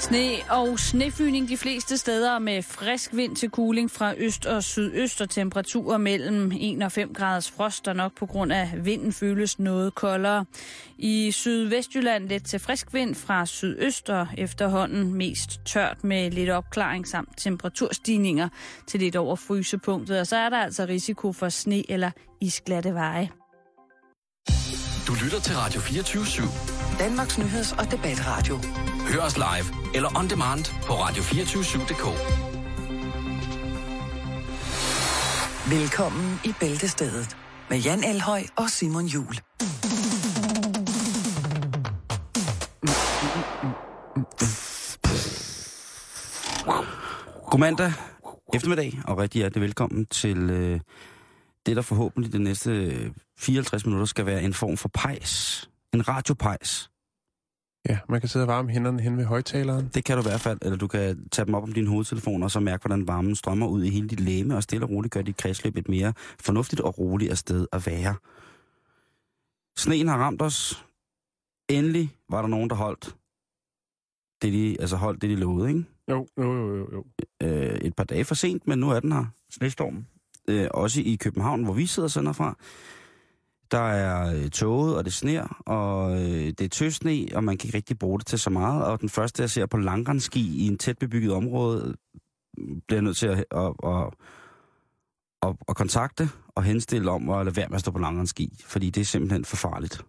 Sne og snefyning de fleste steder med frisk vind til kuling fra øst og sydøst og temperaturer mellem 1 og 5 graders frost, der nok på grund af vinden føles noget koldere. I sydvestjylland lidt til frisk vind fra sydøst og efterhånden mest tørt med lidt opklaring samt temperaturstigninger til lidt over frysepunktet. Og så er der altså risiko for sne eller isglatte veje. Du lytter til Radio 24 /7. Danmarks Nyheds- og Debatradio. Hør os live eller on demand på radio247.dk. Velkommen i Bæltestedet med Jan Elhøj og Simon Jul. Godmandag eftermiddag, og rigtig hjertelig velkommen til øh, det, der forhåbentlig de næste øh, 54 minutter skal være en form for pejs. En radiopejs. Ja, man kan sidde og varme hænderne hen ved højtaleren. Det kan du i hvert fald, eller du kan tage dem op om din hovedtelefon, og så mærke, hvordan varmen strømmer ud i hele dit læme, og stille og roligt gør dit kredsløb et mere fornuftigt og roligt sted at være. Sneen har ramt os. Endelig var der nogen, der holdt det, de, altså holdt det, de lovede, ikke? Jo, jo, jo, jo. jo. øh, et par dage for sent, men nu er den her, snestormen. Øh, også i København, hvor vi sidder og sender fra. Der er øh, tåget, og det sner, og øh, det er tøsne, og man kan ikke rigtig bruge det til så meget. Og den første, jeg ser på langrensski i en tæt bebygget område, øh, bliver jeg nødt til at, at, at, at, at kontakte og henstille om at lade være med at stå på langrensski, fordi det er simpelthen for farligt.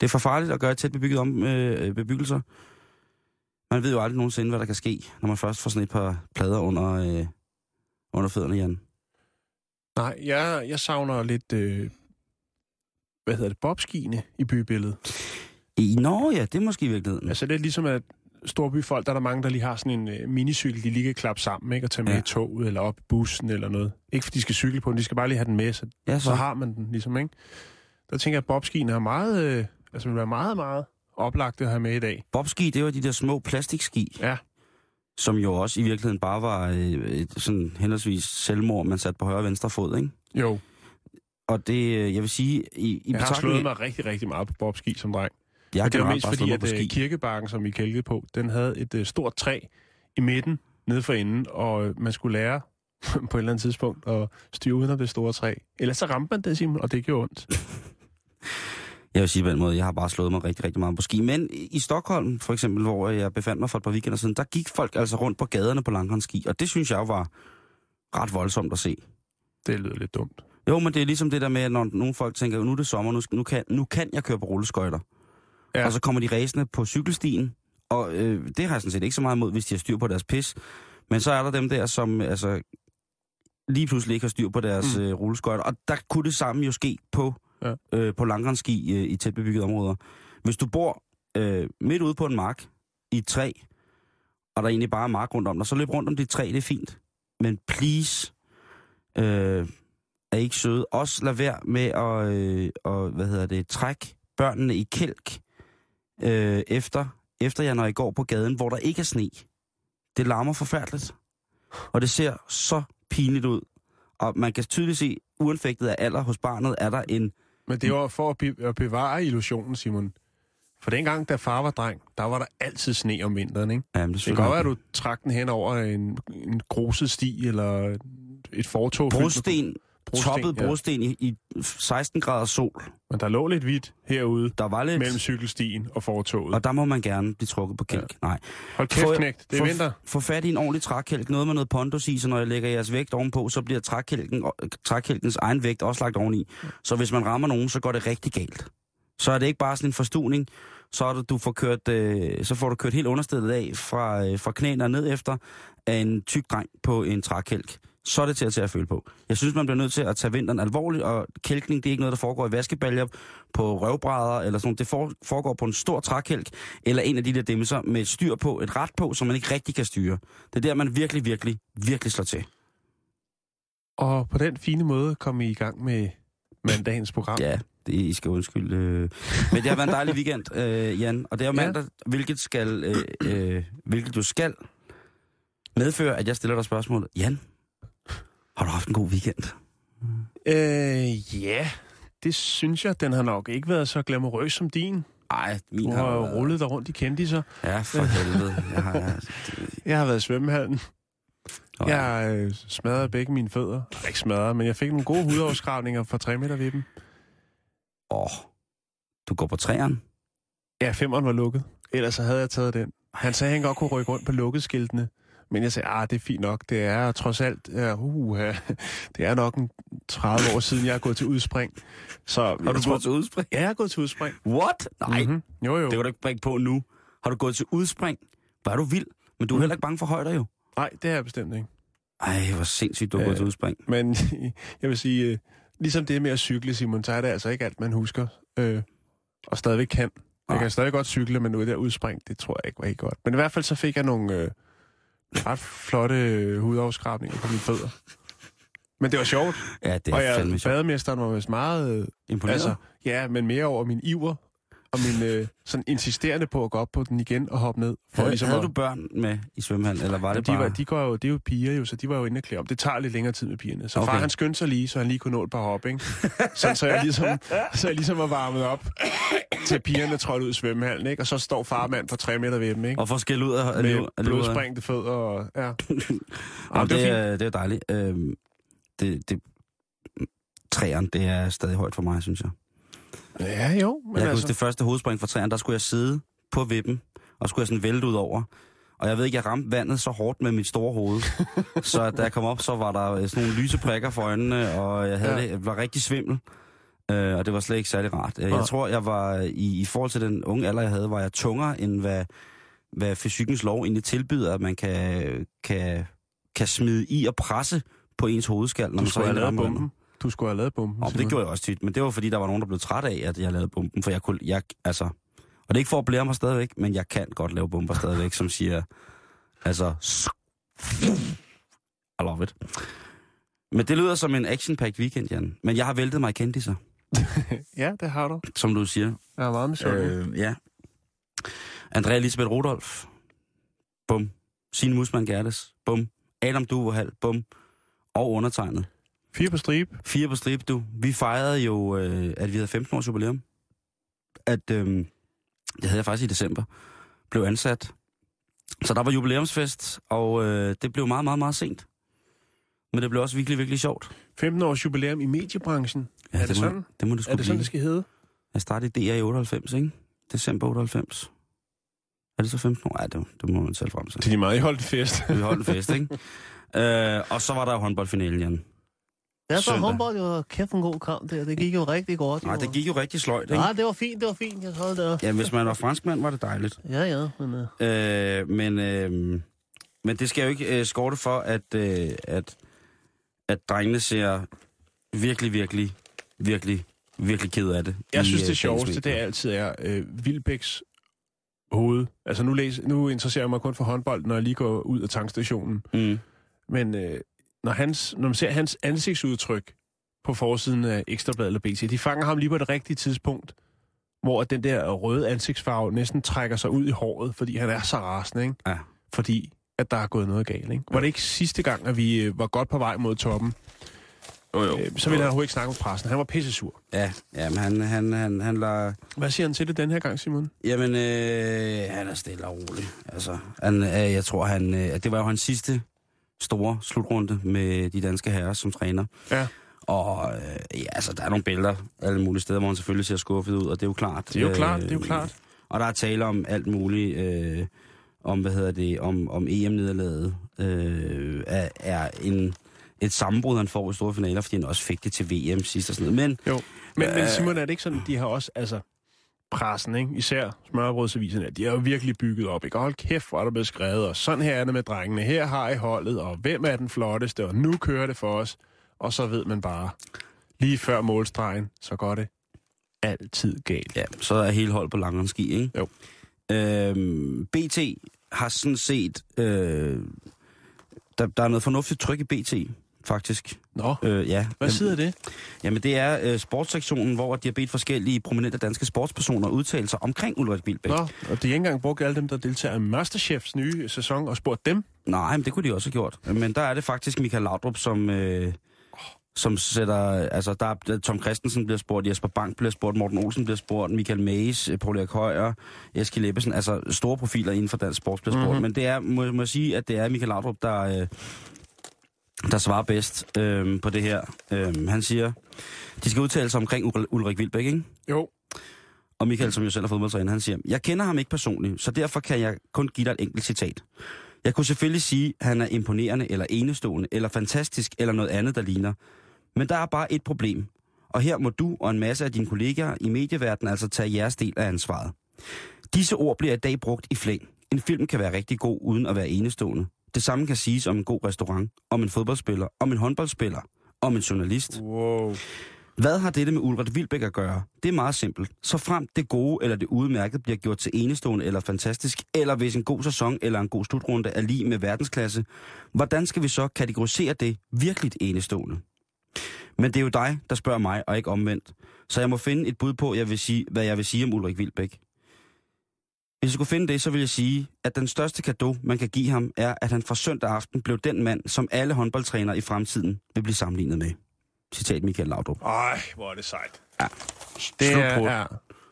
Det er for farligt at gøre tæt bebygget om, øh, øh, bebyggelser. Man ved jo aldrig nogensinde, hvad der kan ske, når man først får sådan et par plader under, øh, under fødderne, Jan. Nej, jeg, jeg savner lidt, øh, hvad hedder det, bobskiene i bybilledet. I, nå ja, det er måske i virkeligheden. Altså det er ligesom, at storbyfolk, der er der mange, der lige har sådan en øh, minicykel, de lige kan klappe sammen, ikke? Og tage med Ja. i toget eller op bussen eller noget. Ikke fordi de skal cykle på den, de skal bare lige have den med, så, ja, så har man den ligesom, ikke? Der tænker jeg, at bobskiene er meget, øh, altså vil være meget, meget oplagt at have med i dag. Bobski, det var de der små plastikski, Ja. som jo også i virkeligheden bare var øh, et sådan henholdsvis selvmord, man satte på højre og venstre fod, ikke? Jo, Og det, øh, jeg vil sige, i, i jeg har slået mig rigtig, rigtig meget på bobski som dreng. jeg og det var mest fordi, at øh, ski. kirkebakken, som vi kældte på, den havde et øh, stort træ i midten, nede for enden, og øh, man skulle lære på et eller andet tidspunkt at styre uden om det store træ. Ellers så ramte man det, Simon, og det gjorde ondt. Jeg vil sige på den måde, jeg har bare slået mig rigtig, rigtig meget på ski. Men i Stockholm, for eksempel, hvor jeg befandt mig for et par weekender siden, der gik folk altså rundt på gaderne på langrensski, og det synes jeg var ret voldsomt at se. Det lyder lidt dumt. Jo, men det er ligesom det der med, at når nogle folk tænker, nu er det sommer, nu, nu, kan, nu kan jeg køre på rulleskøjter. Ja. Og så kommer de ræsende på cykelstien, og øh, det har jeg sådan set ikke så meget imod, hvis de har styr på deres pis. Men så er der dem der, som altså, lige pludselig ikke har styr på deres mm. øh, rulleskøjter. Og der kunne det samme jo ske på, ja. Øh, på langrensski øh, i tæt bebyggede områder. Hvis du bor øh, midt ude på en mark i et træ, og der egentlig bare er mark rundt om dig, så løb rundt om dit træ, det er fint. Men please, øh, er ikke søde. Også lad være med at, øh, og, hvad hedder det, trække børnene i kælk øh, efter, efter jeg når I går på gaden, hvor der ikke er sne. Det larmer forfærdeligt. Og det ser så pinligt ud. Og man kan tydeligt se, uanfægtet af alder hos barnet, er der en... Men det var for at, be- at bevare illusionen, Simon. For dengang, da far var dreng, der var der altid sne om vinteren, ikke? Jamen, Det kan godt være, at du trak den hen over en, en gruset sti eller et fortog. Brosten, Brosten, toppet ja. brosten i, i 16 grader sol. Men der lå lidt hvidt herude Der var lidt... mellem cykelstien og fortoget. Og der må man gerne blive trukket på kælk. Ja. Nej. Hold kæft, Få- knægt. Det er vinter. Få fat i en ordentlig trækælk, noget med noget pondus i, så når jeg lægger jeres vægt ovenpå, så bliver trækælken, trækælkens egen vægt også lagt oveni. Så hvis man rammer nogen, så går det rigtig galt. Så er det ikke bare sådan en forstuning, så, er det, du får kørt, øh, så får du kørt helt understedet af fra, øh, fra knæene og ned efter af en tyk dreng på en trækælk. Så er det til at tage at føle på. Jeg synes, man bliver nødt til at tage vinteren alvorligt, og kælkning, det er ikke noget, der foregår i vaskebaljer på røvbrædder eller sådan noget. Det for, foregår på en stor trækælk, eller en af de der dimser med et styr på, et ret på, som man ikke rigtig kan styre. Det er der, man virkelig, virkelig, virkelig slår til. Og på den fine måde kom I i gang med mandagens program. Ja, det I skal undskylde. Øh. Men det har været en dejlig weekend, øh, Jan. Og det er jo Ja. mandag, hvilket, skal, øh, øh, hvilket du skal medføre, at jeg stiller dig spørgsmålet. Jan, har du haft en god weekend? Øh, ja, det synes jeg. Den har nok ikke været så glamourøs som din. Ej, min Du har... har været- rullet dig rundt i kendiser. Ja, for helvede. Jeg har, jeg, Jeg har været i svømmehallen. Nå, Jeg har øh, smadret begge mine fødder. Ikke smadret, men jeg fik nogle gode hudafskrabninger fra 3 meter ved dem. Åh, du går på træerne? Ja, femeren var lukket. Ellers så havde jeg taget den. Han sagde, at han godt kunne rykke rundt på lukkeskiltene. Men jeg sagde, ah, det er fint nok. Det er trods alt, ja, uh, det er nok en 30 år siden, jeg er gået til udspring. Så Har du tror, gået til udspring? Ja, jeg er gået til udspring. What? Nej, mm-hmm. Jo, jo. det kan du ikke bringe på nu. Har du gået til udspring? Var du vild? Men du er Mm. heller ikke bange for højder, jo. Nej, det er jeg bestemt ikke. Ej, hvor sindssygt, du har Øh, gået til udspring. Men jeg vil sige, øh, ligesom det med at cykle, Simon, så er det altså ikke alt, man husker. Øh, og stadigvæk kan. Jeg kan stadig godt cykle, men nu er det der udspring, det tror jeg ikke var helt godt. Men i hvert fald så fik jeg nogle øh, ret flotte øh, hudafskrabninger på mine fødder. Men det var sjovt, Ja, det er og jeg, fandme sjovt. bademesteren var vist meget... Øh, Imponeret? altså, ja, men mere over min iver, og min øh, sådan insisterende på at gå op på den igen og hoppe ned. For havde, ligesom havde at, du børn med i svømmehallen, eller var det de, bare... var, de, går jo, det er jo piger jo, så de var jo inde og klæde om. Det tager lidt længere tid med pigerne. Så okay. Far han skyndte sig lige, så han lige kunne nå et par hop, ikke? Så, så, jeg ligesom, så jeg ligesom var varmet op, til pigerne trådte ud i svømmehallen, ikke? Og så står farmand på tre meter ved dem, ikke? Og for skæld ud af... Med blodsprængte fødder og... Ja. Og Jamen, det, det, er, det er dejligt. Øhm, det, det, træerne, det er stadig højt for mig, synes jeg. Ja, jo. Men jeg kan altså, huske det første hovedspring fra træerne, der skulle jeg sidde på vippen, og skulle jeg sådan vælte ud over. Og jeg ved ikke, jeg ramte vandet så hårdt med mit store hoved. så da jeg kom op, så var der øh, sådan nogle lyse prikker for øjnene, og jeg, havde Ja. ja. jeg var rigtig svimmel. Øh, og det var slet ikke særlig rart. Øh, Nej. Jeg tror, jeg var i, i forhold til den unge alder, jeg havde, var jeg tungere, end hvad, hvad fysikkens lov egentlig tilbyder, at man kan, kan, kan smide i og presse på ens hovedskal, når man så rammer vandet. bomben. Du skulle have lavet bomben. Og det gjorde jeg også tit, men det var fordi, der var nogen, der blev træt af, at jeg lavede bomben, for jeg kunne, jeg, altså, og det er ikke for at blære mig stadigvæk, men jeg kan godt lave bomber stadigvæk, som siger, altså, I love it. Men det lyder som en action-packed weekend, Jan. Men jeg har væltet mig i kendiser, Ja, det har du. som du siger. Jeg er meget misundelig. Øh, ja. Andrea Elisabeth Rudolf. Bum. Signe Musman Gertes. Bum. Adam Duverhal. Bum. Og undertegnet. Fire på stribe. Fire på strip, du. Vi fejrede jo, øh, at vi havde 15 års jubilæum. At, øh, det havde jeg faktisk i december, blev ansat. Så der var jubilæumsfest, og øh, det blev meget, meget, meget sent. Men det blev også virkelig, virkelig sjovt. 15 års jubilæum i mediebranchen. Ja, er det, må, sådan? Det må det sgu Er det sådan, blive. det skal hedde? Jeg startede i DR i 98, ikke? December 98. Er det så 15 år? Nej, det, det må man selv frem til. Det er meget, I holdt en fest. Vi holdt en fest, ikke? øh, og så var der jo håndboldfinalen, Jan. Ja, så Søndag. håndbold jo kæft en god kamp der. Det gik jo rigtig godt. Nej, det gik jo rigtig sløjt, ikke? Nej, det var fint, det var fint. Jeg så det. Ja, hvis man var franskmand, var det dejligt. Ja, ja, men... Uh... Øh, men, øh, men det skal jo ikke øh, skorte for, at, øh, at, at drengene ser virkelig, virkelig, virkelig, virkelig ked af det. Jeg i, synes, øh, det sjoveste, dagens det altid er øh, Vilbæks hoved. Altså, nu, læs, nu interesserer jeg mig kun for håndbold, når jeg lige går ud af tankstationen. Mm. Men øh, når, hans, når man ser hans ansigtsudtryk på forsiden af Ekstrabladet eller BT, de fanger ham lige på det rigtige tidspunkt, hvor den der røde ansigtsfarve næsten trækker sig ud i håret, fordi han er så rasende, ikke? Ja. Fordi at der er gået noget galt, ikke? Var det ikke sidste gang, at vi øh, var godt på vej mod toppen? Jo, jo. Øh, så ville han overhovedet ikke snakke med pressen. Han var pisse sur. Ja, ja, men han, han, han, han lader... Hvad siger han til det den her gang, Simon? Jamen, øh, han er stille og rolig. Altså, han, øh, jeg tror, han, øh, det var jo hans sidste store slutrunde med de danske herrer som træner. Ja. Og øh, ja, altså, der er nogle billeder alle mulige steder, hvor han selvfølgelig ser skuffet ud, og det er jo klart. Det er jo klart, det er jo klart. Og der er tale om alt muligt, øh, om, hvad hedder det, om, om EM-nederlaget øh, er, er en, et sammenbrud, han får i store finaler, fordi han også fik det til VM sidst og sådan noget. Men Jo. Men, men Øh. Simon, er det ikke sådan, de har også, altså, pressen, ikke? især smørbrødsaviserne, de har jo virkelig bygget op. Ikke? Hold kæft, hvor er der blevet skrevet, og sådan her er det med drengene. Her har I holdet, og hvem er den flotteste, og nu kører det for os. Og så ved man bare, lige før målstregen, så går det altid galt. Ja, så er hele hold på langrendsski, ikke? Jo. Øhm, BT har sådan set... Øh, der, der er noget fornuftigt tryk i BT, faktisk. Nå, Øh, ja. hvad siger det? Jamen, det er øh, sportssektionen, hvor de har bedt forskellige prominente danske sportspersoner udtale sig omkring Ulrik Bilbæk. Nå, og de har ikke engang brugt alle dem, der deltager i Masterchefs nye sæson, og spurgt dem. Nej, men det kunne de også have gjort. Men der er det faktisk Michael Laudrup, som, øh, som sætter, altså der er, Tom Christensen bliver spurgt, Jesper Bank bliver spurgt, Morten Olsen bliver spurgt, Michael Mays, Paul Erik Højer, Eskild Ebbesen, altså store profiler inden for dansk sport bliver spurgt. Mhm. Mm-hmm. Men det er, må, må jeg sige, at det er Michael Laudrup, der, øh, der svarer bedst øh, på det her. Øh, han siger, de skal udtale sig omkring Ul- Ulrik Vilbæk, ikke? Jo. Og Michael, som jo selv er fodboldtræner, han siger, jeg kender ham ikke personligt, så derfor kan jeg kun give dig et enkelt citat. Jeg kunne selvfølgelig sige, at han er imponerende, eller enestående, eller fantastisk, eller noget andet, der ligner. Men der er bare et problem. Og her må du og en masse af dine kollegaer i medieverdenen altså tage jeres del af ansvaret. Disse ord bliver i dag brugt i flæng. En film kan være rigtig god uden at være enestående. Det samme kan siges om en god restaurant, om en fodboldspiller, om en håndboldspiller, om en journalist. Wow. Hvad har dette med Ulrik Vilbæk at gøre? Det er meget simpelt. Så frem det gode eller det udmærket bliver gjort til enestående eller fantastisk, eller hvis en god sæson eller en god slutrunde er lige med verdensklasse, hvordan skal vi så kategorisere det virkelig enestående? Men det er jo dig, der spørger mig, og ikke omvendt. Så jeg må finde et bud på, jeg vil sige, hvad jeg vil sige om Ulrik Vilbæk. Hvis jeg skulle finde det, så vil jeg sige, at den største gave, man kan give ham, er, at han fra søndag aften blev den mand, som alle håndboldtrænere i fremtiden vil blive sammenlignet med. Citat Michael Laudrup. Ej, hvor er det sejt. Ja. Det er, på. er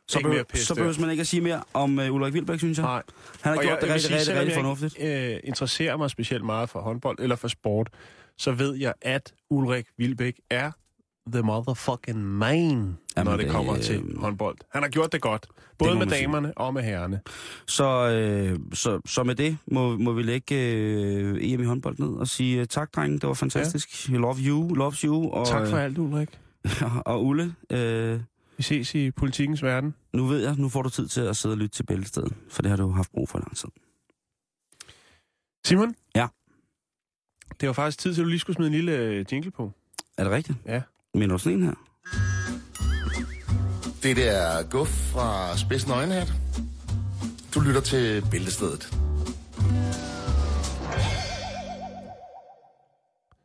Så, ikke mere behøver, pis, så behøver man ikke at sige mere om uh, Ulrik Vilbæk, synes jeg. Nej. Han har Og gjort jeg det rigtig, sige, rigtig, jeg fornuftigt. ikke, øh, interesserer mig specielt meget for håndbold eller for sport, så ved jeg, at Ulrik Vilbæk er the motherfucking man, Jamen, når det, det, kommer øh, til håndbold. Han har gjort det godt, både må med man sige. damerne og med herrerne. Så, øh, så, så med det må, må vi lægge øh, EM i håndbold ned og sige uh, tak, drenge. Det var fantastisk. Ja. Love you, loves you. Og, Tak for øh, alt, Ulrik. og Ulle, øh, Vi ses i politikens verden. nu ved jeg, nu får du tid til at sidde og lytte til bæltestedet, for det har du haft brug for lang tid. Simon? Ja? Det var faktisk tid til, at du lige skulle smide en lille øh, jingle på. Er det rigtigt? Ja. Men du sådan en her? Det der er Guf fra Spidsen Øjenhat. Du lytter til Bæltestedet.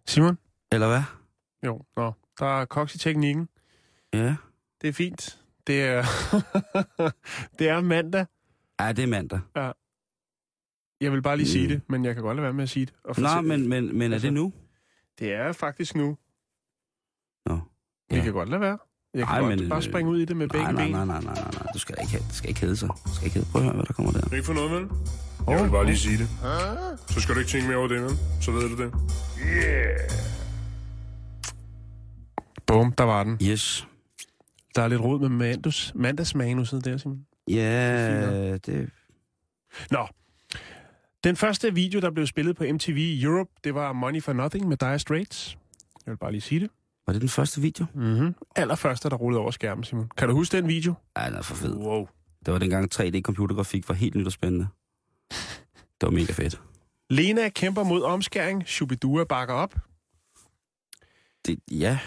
Simon? Eller hvad? Jo, nå. Der er koks i teknikken. Ja. Det er fint. Det er, det er mandag. Ja, det er mandag. Jeg vil bare lige sige Mm. det, men jeg kan godt lade være med at sige det. Og Nå, fortælle- men, men, men er Altså, det nu? Det er faktisk nu. Nå. Vi Ja. kan godt lade være. Jeg kan Ej, godt men, bare øh, springe ud i det med begge Nej, nej, ben. nej, nej, nej, nej, nej. Du skal ikke, skal ikke hedde sig. Du skal ikke hedde. Prøv at høre, hvad der kommer der. Ikke for noget, vel? Jeg vil bare lige sige det. Så skal du ikke tænke mere over det, vel? Så ved du det. Bum, der var den. Yes. Der er lidt rod med mandus, mandagsmanuset der, Simon. Ja, det... Nå. Den første video, der blev spillet på MTV Europe, det var Money for Nothing med Dire Straits. Jeg vil bare lige sige det. Var det den første video? Mm-hmm. Allerførste, der rullede over skærmen, Simon. Kan du huske den video? Ja, den er for fed. Wow. Det var dengang 3D-computergrafik var helt nyt og spændende. Det var mega fedt. Lena kæmper mod omskæring. Shubidua bakker op. Det, ja,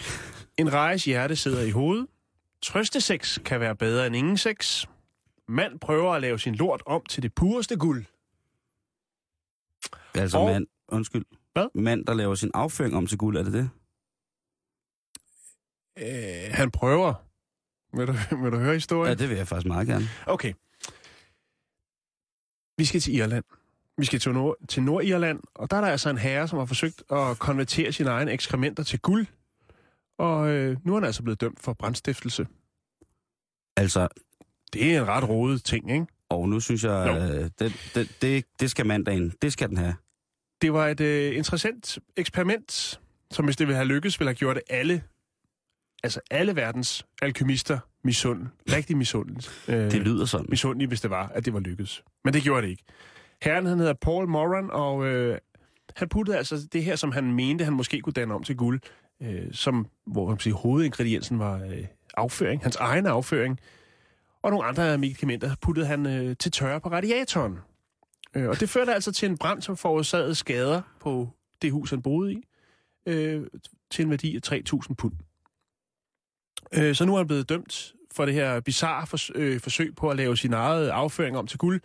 En rejes hjerte sidder i hovedet. Trøstesex kan være bedre end ingen sex. Mand prøver at lave sin lort om til det pureste guld. altså Og- mand... Undskyld. Hvad? Mand, der laver sin afføring om til guld, er det det? Øh, han prøver. Vil du, vil du høre historien? Ja, det vil jeg faktisk meget gerne. Okay. Vi skal til Irland. Vi skal til, Nord- til Nordirland, og der er der altså en herre, som har forsøgt at konvertere sine egne ekskrementer til guld. Og øh, nu er han altså blevet dømt for brandstiftelse. Altså, Det er en ret rodet ting, ikke? og nu synes jeg, Jo. øh, det, det, det, det skal mandagen, det skal den have. Det var et øh, interessant eksperiment, som hvis det ville have lykkes, ville have gjort alle, altså alle verdens alkymister misund, rigtig misundelige. Øh, Det lyder sådan. misundelige, hvis det var, at det var lykkedes. Men det gjorde det ikke. Herren, han hedder Paul Moran, og øh, han puttede altså det her, som han mente, han måske kunne danne om til guld, øh, som, hvor man siger, hovedingrediensen var øh, afføring, hans egen afføring, og nogle andre medicamenter puttede han øh, til tørre på radiatoren. Øh, og det førte altså til en brand, som forårsagede skader på det hus, han boede i, øh, til en værdi af 3.000 pund. Øh, så nu er han blevet dømt for det her bizarre fors- øh, forsøg på at lave sin eget afføring om til guld,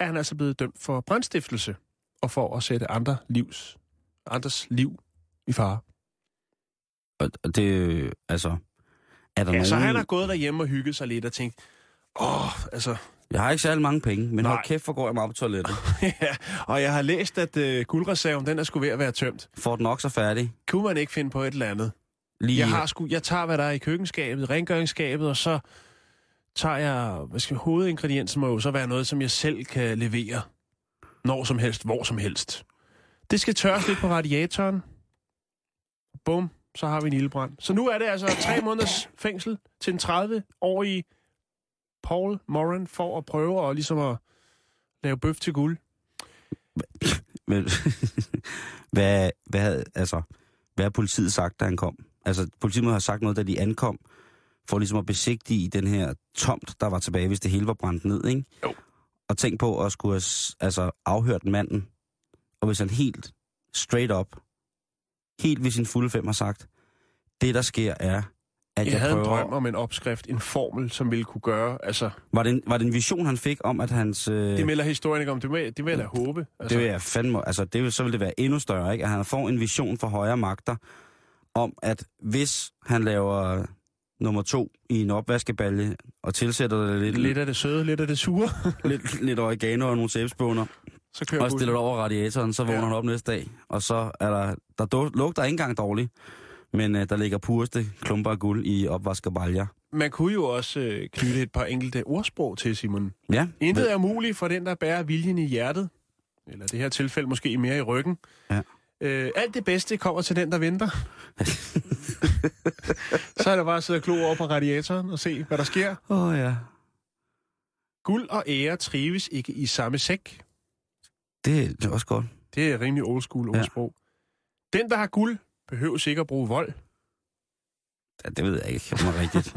er han altså blevet dømt for brandstiftelse og for at sætte andre livs, andres liv i fare. Og det, altså... Er der Ja, så nogen... han har gået derhjemme og hygget sig lidt og tænkt, åh, altså, Jeg har ikke særlig mange penge, men Nej. hold kæft, hvor går jeg meget på toilettet. ja, og jeg har læst, at øh, guldreserven, den er sgu ved at være tømt. Fort Knox er færdig. Kunne man ikke finde på et eller andet? Lige, Jeg, har sgu, jeg tager, hvad der er i køkkenskabet, rengøringsskabet, og så tager jeg, hvad skal hovedingrediensen må jo så være noget, som jeg selv kan levere. Når som helst, hvor som helst. Det skal tørres lidt på radiatoren. Bum, så har vi en ildbrand. Så nu er det altså tre måneders fængsel til en 30-årig Paul Moran for at prøve at, ligesom at lave bøf til guld. Men, hvad, hvad, altså, hvad har politiet sagt, da han kom? Altså, politiet have sagt noget, da de ankom, for ligesom at besigtige den her tomt, der var tilbage, hvis det hele var brændt ned, ikke? Jo. Og tænk på at skulle have altså, afhørt manden, og hvis han helt straight up, helt ved sin fulde fem har sagt, det der sker er, at jeg, Jeg havde en prøver... drøm om en opskrift, en formel, som ville kunne gøre, altså, Var det, en, var det en vision, han fik om, at hans... Øh, det melder historien ikke om, det vil, det vil jeg da håbe. Altså, Det vil jeg fandme... Altså, det vil, så vil det være endnu større, ikke? At han får en vision for højere magter om, at hvis han laver nummer to i en opvaskebalje og tilsætter det lidt, Lidt af det søde, lidt af det sure, lidt, lidt oregano og nogle sæbespåner, så kører og stiller det over radiatoren, så vågner Ja. han op næste dag, og så er der... Der lugter ikke engang dårligt, men uh, der ligger pureste klumper af guld i opvaskebaljer. Man kunne jo også øh, knytte et par enkelte ordsprog til, Simon. Ja, Intet er muligt for den, der bærer viljen i hjertet. Eller det her tilfælde måske mere i ryggen. Ja. Øh, alt det bedste kommer til den, der venter. så er det bare at sidde og klo over på radiatoren og se, hvad der sker. Åh oh, ja. Guld og ære trives ikke i samme sæk. Det, er også godt. Det er rimelig old school Ja. ordsprog. Den, der har guld, behøver ikke at bruge vold. Ja, det ved jeg ikke, om er rigtigt.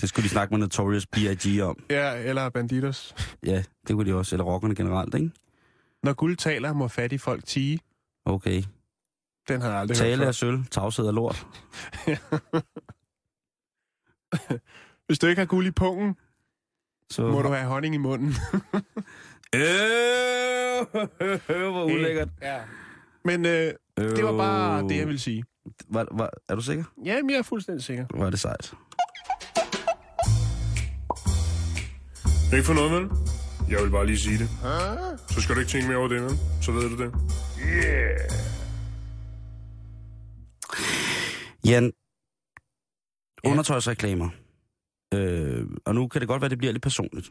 Det skulle de snakke med Notorious B.I.G. om. Ja, eller banditos. Ja, det kunne de også. Eller rockerne generelt, ikke? Når guld taler, må fattige folk tige. Okay. Den har jeg aldrig Tale hørt er sølv, tavshed er lort. Hvis du ikke har guld i pungen, Så... må du have honning i munden. Øh, hvor ulækkert. Ja. Men øh, det var bare det, jeg ville sige. Var, var, er du sikker? Ja, men jeg er fuldstændig sikker. Var er det sejt? Ikke for noget, vel? Jeg vil bare lige sige det. Så skal du ikke tænke mere over det, vel? Så ved du det. Jan, Ja. undertøjsreklamer. Øh, og nu kan det godt være, det bliver lidt personligt.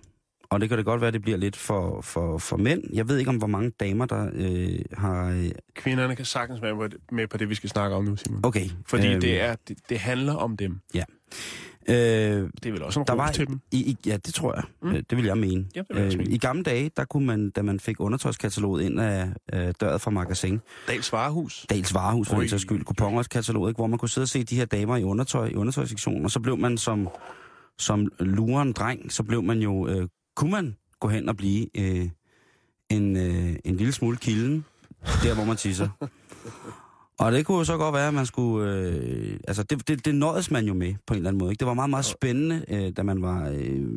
Og det kan det godt være, det bliver lidt for, for, for mænd. Jeg ved ikke, om hvor mange damer, der øh, har... Øh, Kvinderne kan sagtens være med- på det, vi skal snakke om nu, Simon. okay. Fordi øh, det, er, det, det handler om dem. Øh, Det er vel også en der var, til dem. I, i, ja, det tror jeg. Mm. Mm. Det vil jeg mene. Ja, det vil jeg mene. I gamle dage, der kunne man, da man fik undertøjskataloget ind af, af døret fra magasin, Dals Varehus. Dals Varehus for sags skyld, kupongerskatalog, ikke, hvor man kunne sidde og se de her damer i undertøj, i undertøjssektionen, og så blev man som, som luren dreng, så blev man jo, øh, kunne man gå hen og blive øh, en, øh, en lille smule kilden, der hvor man tisser. Og det kunne jo så godt være, at man skulle... Øh, altså, det, det, det nøjedes man jo med på en eller anden måde. Ikke? Det var meget, meget spændende, øh, da man var øh,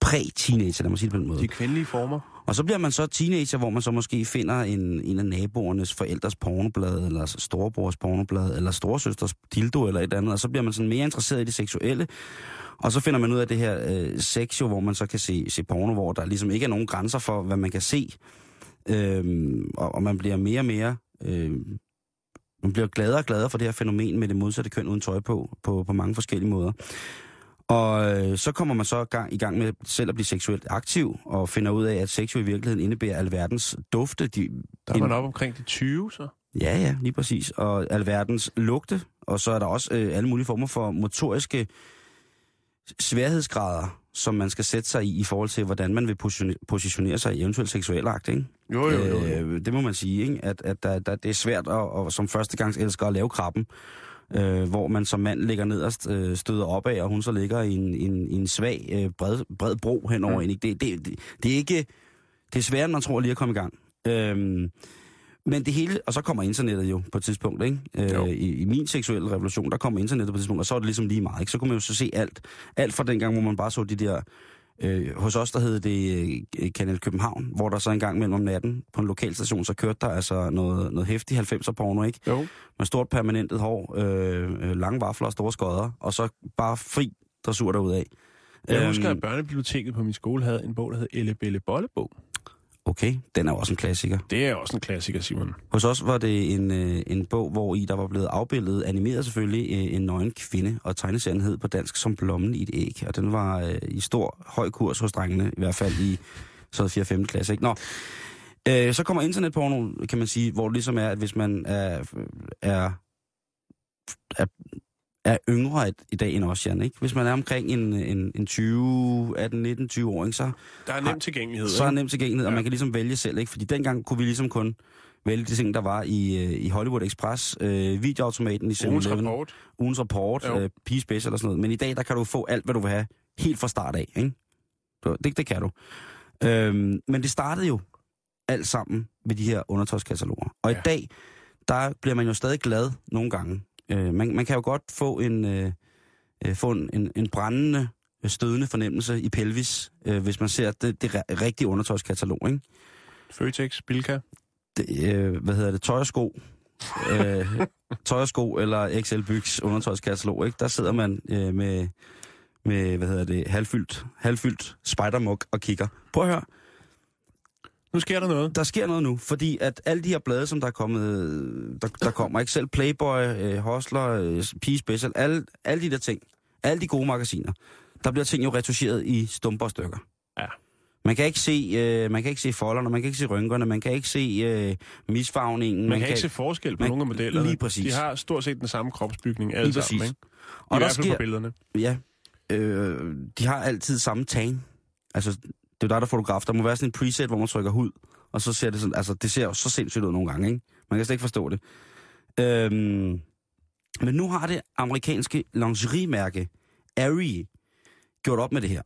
præ-teenager, lad mig sige det på den måde. De kvindelige former. Og så bliver man så teenager, hvor man så måske finder en, en af naboernes forældres pornoblad, eller storebrors pornoblad, eller storesøsters dildo, eller et eller andet, og så bliver man sådan mere interesseret i det seksuelle. Og så finder man ud af det her øh, sex, jo, hvor man så kan se, se porno, hvor der ligesom ikke er nogen grænser for, hvad man kan se. Øhm, og, og man bliver mere og mere... Øh, man bliver gladere og gladere for det her fænomen med det modsatte køn uden tøj på, på, på mange forskellige måder. Og øh, så kommer man så gang, i gang med selv at blive seksuelt aktiv, og finder ud af, at sex jo i virkeligheden indebærer alverdens dufte. De, Der er man op omkring de 20, så. Ja, ja, lige præcis. Og alverdens lugte. Og så er der også øh, alle mulige former for motoriske sværhedsgrader, som man skal sætte sig i, i forhold til, hvordan man vil positione- positionere sig i eventuelt seksuel akt, ikke? Jo, jo, jo. jo. Øh, det må man sige, ikke? At, at der, der, det er svært at, og, som førstegangselsker at lave krabben, øh, hvor man som mand ligger nederst, øh, støder opad, og hun så ligger i en, en, en svag, øh, bred, bred bro henover Mm. mm. det, det, det, det er ikke... Det er sværere, end man tror lige at komme i gang. Øhm, men det hele, og så kommer internettet jo på et tidspunkt, ikke? Jo. Øh, i, I min seksuelle revolution, der kommer internettet på et tidspunkt, og så er det ligesom lige meget, ikke? Så kunne man jo så se alt. Alt fra den gang, hvor man bare så de der... Øh, hos os, der hed det øh, Kanal København, hvor der så en gang mellem om natten på en lokalstation, så kørte der altså noget, noget hæftig 90'er porno, ikke? Jo. Med stort permanentet hår, øh, øh, lange vafler og store skodder, og så bare fri dressur derudad. Jeg Øhm, husker, at børnebiblioteket på min skole havde en bog, der hed Elle Belle Bollebog. Okay, den er også en klassiker. Det er også en klassiker, Simon. Hos os var det en, øh, en bog, hvor i der var blevet afbildet, animeret selvfølgelig, øh, en nøgen kvinde, og tegneserien hed på dansk som blommen i et æg. Og den var øh, i stor, høj kurs hos drengene, i hvert fald i så 4. 5. klasse. Ikke? Nå, øh, så kommer internetporno, kan man sige, hvor det ligesom er, at hvis man er, er, er, er yngre i- i dag end os, Jan, ikke? Hvis man er omkring en, en, en 20, 18, 19, 20 år, ikke? så Der er nem tilgængelighed. så er nemt tilgængelighed, og Ja. man kan ligesom vælge selv, ikke? Fordi dengang kunne vi ligesom kun vælge de ting, der var i, øh, i Hollywood Express, øh, videoautomaten i Ugens 7-Eleven, rapport. ugens rapport, Jo. øh, Pige Special og sådan noget. Men i dag, der kan du få alt, hvad du vil have, helt fra start af, ikke? Det, det kan du. Øhm, men det startede jo alt sammen med de her undertøjskataloger. Og. Ja. i dag, der bliver man jo stadig glad nogle gange. Øh, man, man kan jo godt få en, øh, øh, få en, en, en brændende, øh, stødende fornemmelse i pelvis, øh, hvis man ser det, det ri- rigtige undertøjskatalog, ikke? Føtex, Bilka. Det, øh, hvad hedder det? Tøj og sko. øh, tøj og sko eller XL Bygs undertøjskatalog, ikke? Der sidder man øh, med, med, hvad hedder det, halvfyldt, halvfyldt spidermug og kigger. Prøv at høre, Nu sker der noget. der sker noget nu, fordi at alle de her blade, som der er kommet, der, der kommer, ikke selv Playboy, øh, Hostler, øh, Pige Special, alle, alle de der ting, alle de gode magasiner, der bliver ting jo retuscheret i stumper stykker. Ja. Man kan ikke se, øh, man kan ikke se folderne, man kan ikke se rynkerne, man kan ikke se øh, misfarvningen. Man, man kan ikke se forskel på man- nogle af modellerne. lige præcis. De har stort set den samme kropsbygning alle Lige sammen, præcis. ikke? I Og der hvert fald sker, på billederne. ja, øh, de har altid samme tan. Altså, det er jo dig, der er fotograf. Der må være sådan en preset, hvor man trykker hud, og så ser det sådan, altså, det ser jo så sindssygt ud nogle gange, ikke? Man kan slet ikke forstå det. Øhm, men nu har det amerikanske lingeriemærke Aerie gjort op med det her.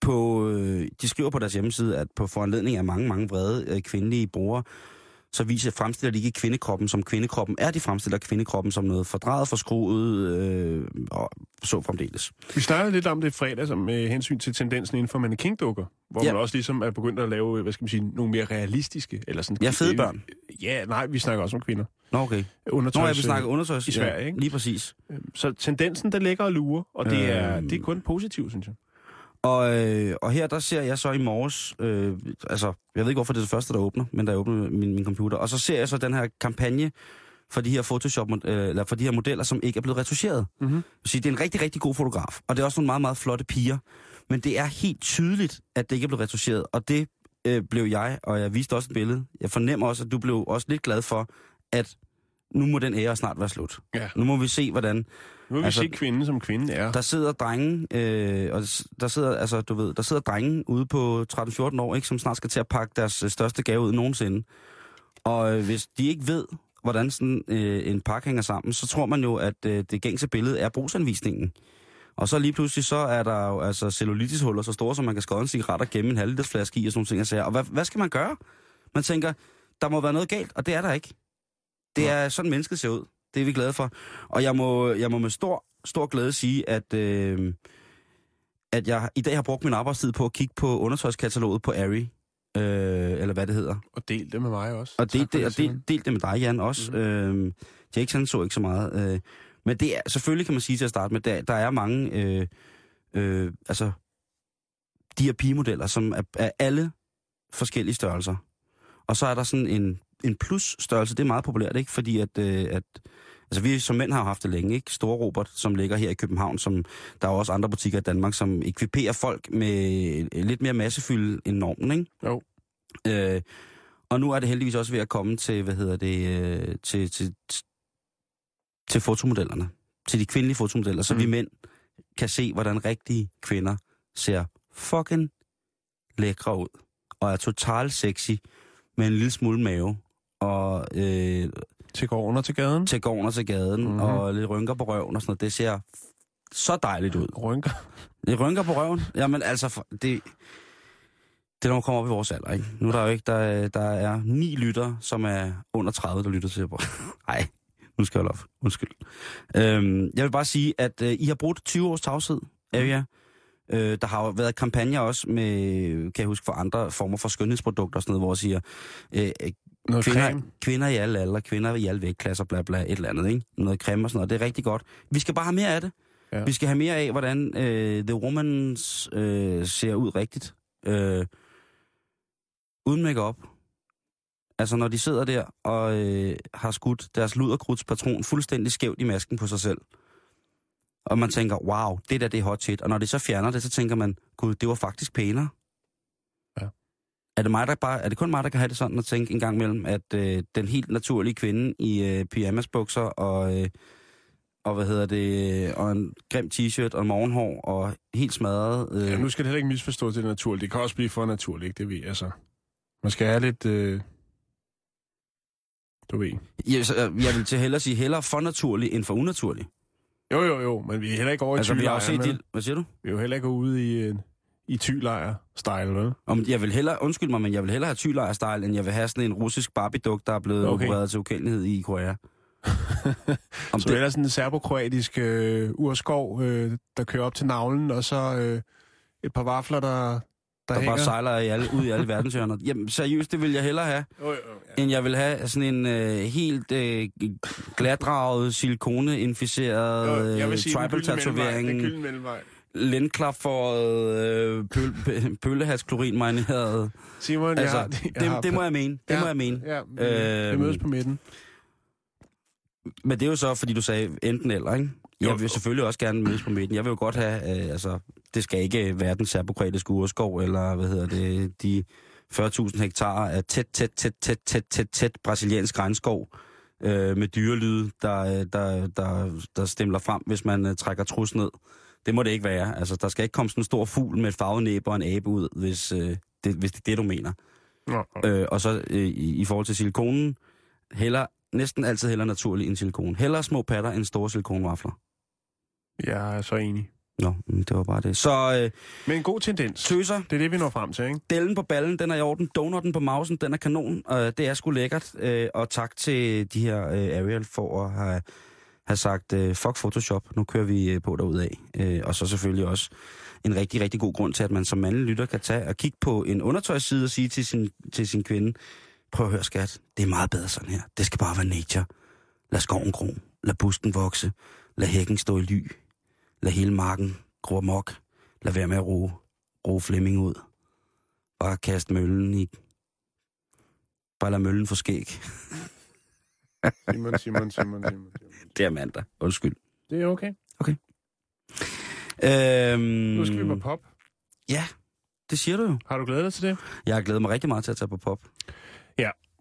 På, øh, de skriver på deres hjemmeside, at på foranledning af mange, mange vrede øh, kvindelige brugere, så viser fremstiller de ikke kvindekroppen som kvindekroppen er. De fremstiller kvindekroppen som noget fordrejet, forskruet øh, og så fremdeles. Vi snakkede lidt om det fredag som med hensyn til tendensen inden for mannequin-dukker, hvor Ja. man også ligesom er begyndt at lave, hvad skal man sige, nogle mere realistiske, eller sådan... Ja, fede børn. Ja, nej, vi snakker også om kvinder. Nå, okay. Undertøjs, Nå, jeg vil snakke undertøjs. i Sverige, ikke? Lige præcis. Så tendensen, der ligger og lurer, og det er, Øhm. det er kun positivt, synes jeg. Og, øh, og her, der ser jeg så i morges, øh, altså, jeg ved ikke, hvorfor det er det første, der åbner, men der åbner min, min computer. Og så ser jeg så den her kampagne for de her Photoshop, øh, eller for de her modeller, som ikke er blevet retuscheret. Mhm. Så det er en rigtig, rigtig god fotograf, og det er også nogle meget, meget flotte piger. Men det er helt tydeligt, at det ikke er blevet retuscheret, og det øh, blev jeg, og jeg viste også et billede. Jeg fornemmer også, at du blev også lidt glad for, at nu må den ære snart være slut. Ja. Nu må vi se, hvordan Nu vi Altså, se kvinden, som kvinden er. der sidder drenge, øh, og der sidder, altså, du ved, der sidder drenge ude på 13-14 år, ikke, som snart skal til at pakke deres øh, største gave ud nogensinde. Og øh, hvis de ikke ved, hvordan sådan øh, en pakke hænger sammen, så tror man jo, at øh, det gængse billede er brugsanvisningen. Og så lige pludselig, så er der jo altså cellulitishuller så store, som man kan skåre en cigaret og gemme en halvliters flaske i og sådan nogle ting. Og, og hvad, hvad skal man gøre? Man tænker, der må være noget galt, og det er der ikke. Det er sådan, mennesket ser ud. Det er vi glade for. Og jeg må, jeg må med stor, stor glæde sige, at, øh, at jeg i dag har brugt min arbejdstid på at kigge på undertøjskataloget på Ari. Øh, eller hvad det hedder. Og del det med mig også. Og del det, og del, del det med dig, Jan, også. Mm. Øh, Jackson så ikke så meget. Øh, men det er, selvfølgelig kan man sige til at starte med, der, der er mange, øh, øh, altså, de her pigemodeller, som er, er alle forskellige størrelser. Og så er der sådan en, en plus-størrelse, det er meget populært, ikke? Fordi at, øh, at altså vi som mænd har haft det længe, ikke? Store Robert, som ligger her i København, som der er også andre butikker i Danmark, som ekviperer folk med lidt mere massefylde end normen, ikke? Jo. Øh, og nu er det heldigvis også ved at komme til, hvad hedder det, øh, til, til, til fotomodellerne. Til de kvindelige fotomodeller, så Mm. vi mænd kan se, hvordan rigtige kvinder ser fucking lækre ud. Og er totalt sexy med en lille smule mave. Og øh, Til gården og til gaden. til gården til gaden, Mhm. mm-hmm. og lidt rynker på røven og sådan noget. Det ser så dejligt ud. Rynker. Det rynker på røven. Jamen altså, det, det er når man kommer op i vores alder, ikke? Nu er der jo ikke, der, der er ni lytter, som er under 30, der lytter til på. Nej, nu skal jeg holde op. Undskyld. Øhm, jeg vil bare sige, at øh, I har brugt 20 års tavshed, Avia. Øh, der har jo været kampagner også med, kan jeg huske, for andre former for skønhedsprodukter og sådan noget, hvor jeg siger, øh, Noget kvinder, creme. kvinder i alle aldre, kvinder i alle vægtklasser, bla bla, et eller andet, ikke? Noget creme og sådan noget. Det er rigtig godt. Vi skal bare have mere af det. Ja. Vi skal have mere af, hvordan øh, The Womans øh, ser ud rigtigt. Øh, uden makeup. Altså når de sidder der og øh, har skudt deres luderkrudspatron fuldstændig skævt i masken på sig selv. Og man tænker, wow, det der det er hot shit. Og når de så fjerner det, så tænker man, gud, det var faktisk pænere. Er det, mig, der bare, er det kun mig, der kan have det sådan at tænke en gang imellem, at øh, den helt naturlige kvinde i øh, pyjamasbukser og, øh, og hvad hedder det, og en grim t-shirt og en morgenhår og helt smadret. Øh, Ja, nu skal det heller ikke misforstås til det naturligt. Det kan også blive for naturligt? Det ved jeg, altså. Man skal have lidt... Øh... Du ved. jeg, så, øh, jeg vil til hellere sige, hellere for naturlig end for unaturlig. Jo, jo, jo, men vi er heller ikke over i Altså, vi har set de... Hvad siger du? Vi er jo heller ikke ude i, en, i tylejr-style, vel? Om, jeg vil hellere, undskyld mig, men jeg vil hellere have tylejr-style, end jeg vil have sådan en russisk Barbie-duk, der er blevet Okay. opereret til ukendelighed i Korea. Om Så det er sådan en serbokroatisk øh, urskov, øh, der kører op til navlen, og så øh, et par vafler, der, der, der hænger. bare sejler i alle, ud i alle verdenshjørner. Jamen, seriøst, det vil jeg hellere have, Jo, jo, ja. end jeg vil have sådan en øh, helt øh, silikoneinficeret jeg vil øh, tribal-tatovering, Den gyldne mellemvej. lindklapferet, øh, pøl, pø- pøllehalsklorinmarineret. Simon, Altså, jeg har, jeg det, har, det må jeg mene. Det ja, må jeg mene. Ja, vi, Øhm, vi mødes på midten. Men det er jo så, fordi du sagde enten eller, ikke? Jeg vil selvfølgelig også gerne mødes på midten. Jeg vil jo godt have, øh, altså, det skal ikke være den serbokroatiske urskov, eller hvad hedder det, de 40.000 hektar af tæt, tæt, tæt, tæt, tæt, tæt, tæt brasiliansk regnskov, øh, med dyrelyde, der, øh, der, der, der stemler frem, hvis man øh, trækker trus ned. Det må det ikke være. Altså, der skal ikke komme sådan en stor fugl med et farvet næb og en abe ud, hvis, øh, det, hvis det er det, du mener. Nå. Øh, og så øh, i, i forhold til silikonen, heller, næsten altid heller naturlig end silikon. Heller små patter end store silikonvafler. Jeg er så enig. Nå, mm, det var bare det. Så øh, Men en god tendens. tøser, Det er det, vi når frem til, ikke? dellen på ballen, den er i orden. Donuten på mausen, den er kanon. Øh, det er sgu lækkert. Øh, og tak til de her øh, Ariel for at have, have sagt, øh, fuck Photoshop, nu kører vi øh, på derudad. Øh, og så selvfølgelig også en rigtig, rigtig god grund til, at man som mandlig lytter kan tage og kigge på en undertøjsside og sige til sin, til sin kvinde, prøv at høre skat, det er meget bedre sådan her. Det skal bare være nature. Lad skoven gro. Lad busken vokse. Lad hækken stå i ly. Lad hele marken gro amok. Lad være med at roe, ro Flemming ud. Bare kast møllen i... Bare lad møllen få skæg. Simon, Simon, Simon, Simon. Simon. Det er mandag. Undskyld. Det er okay. Øhm, Nu skal vi på pop. Ja, det siger du jo. Har du glædet dig til det? Jeg har glædet mig rigtig meget til at tage på pop.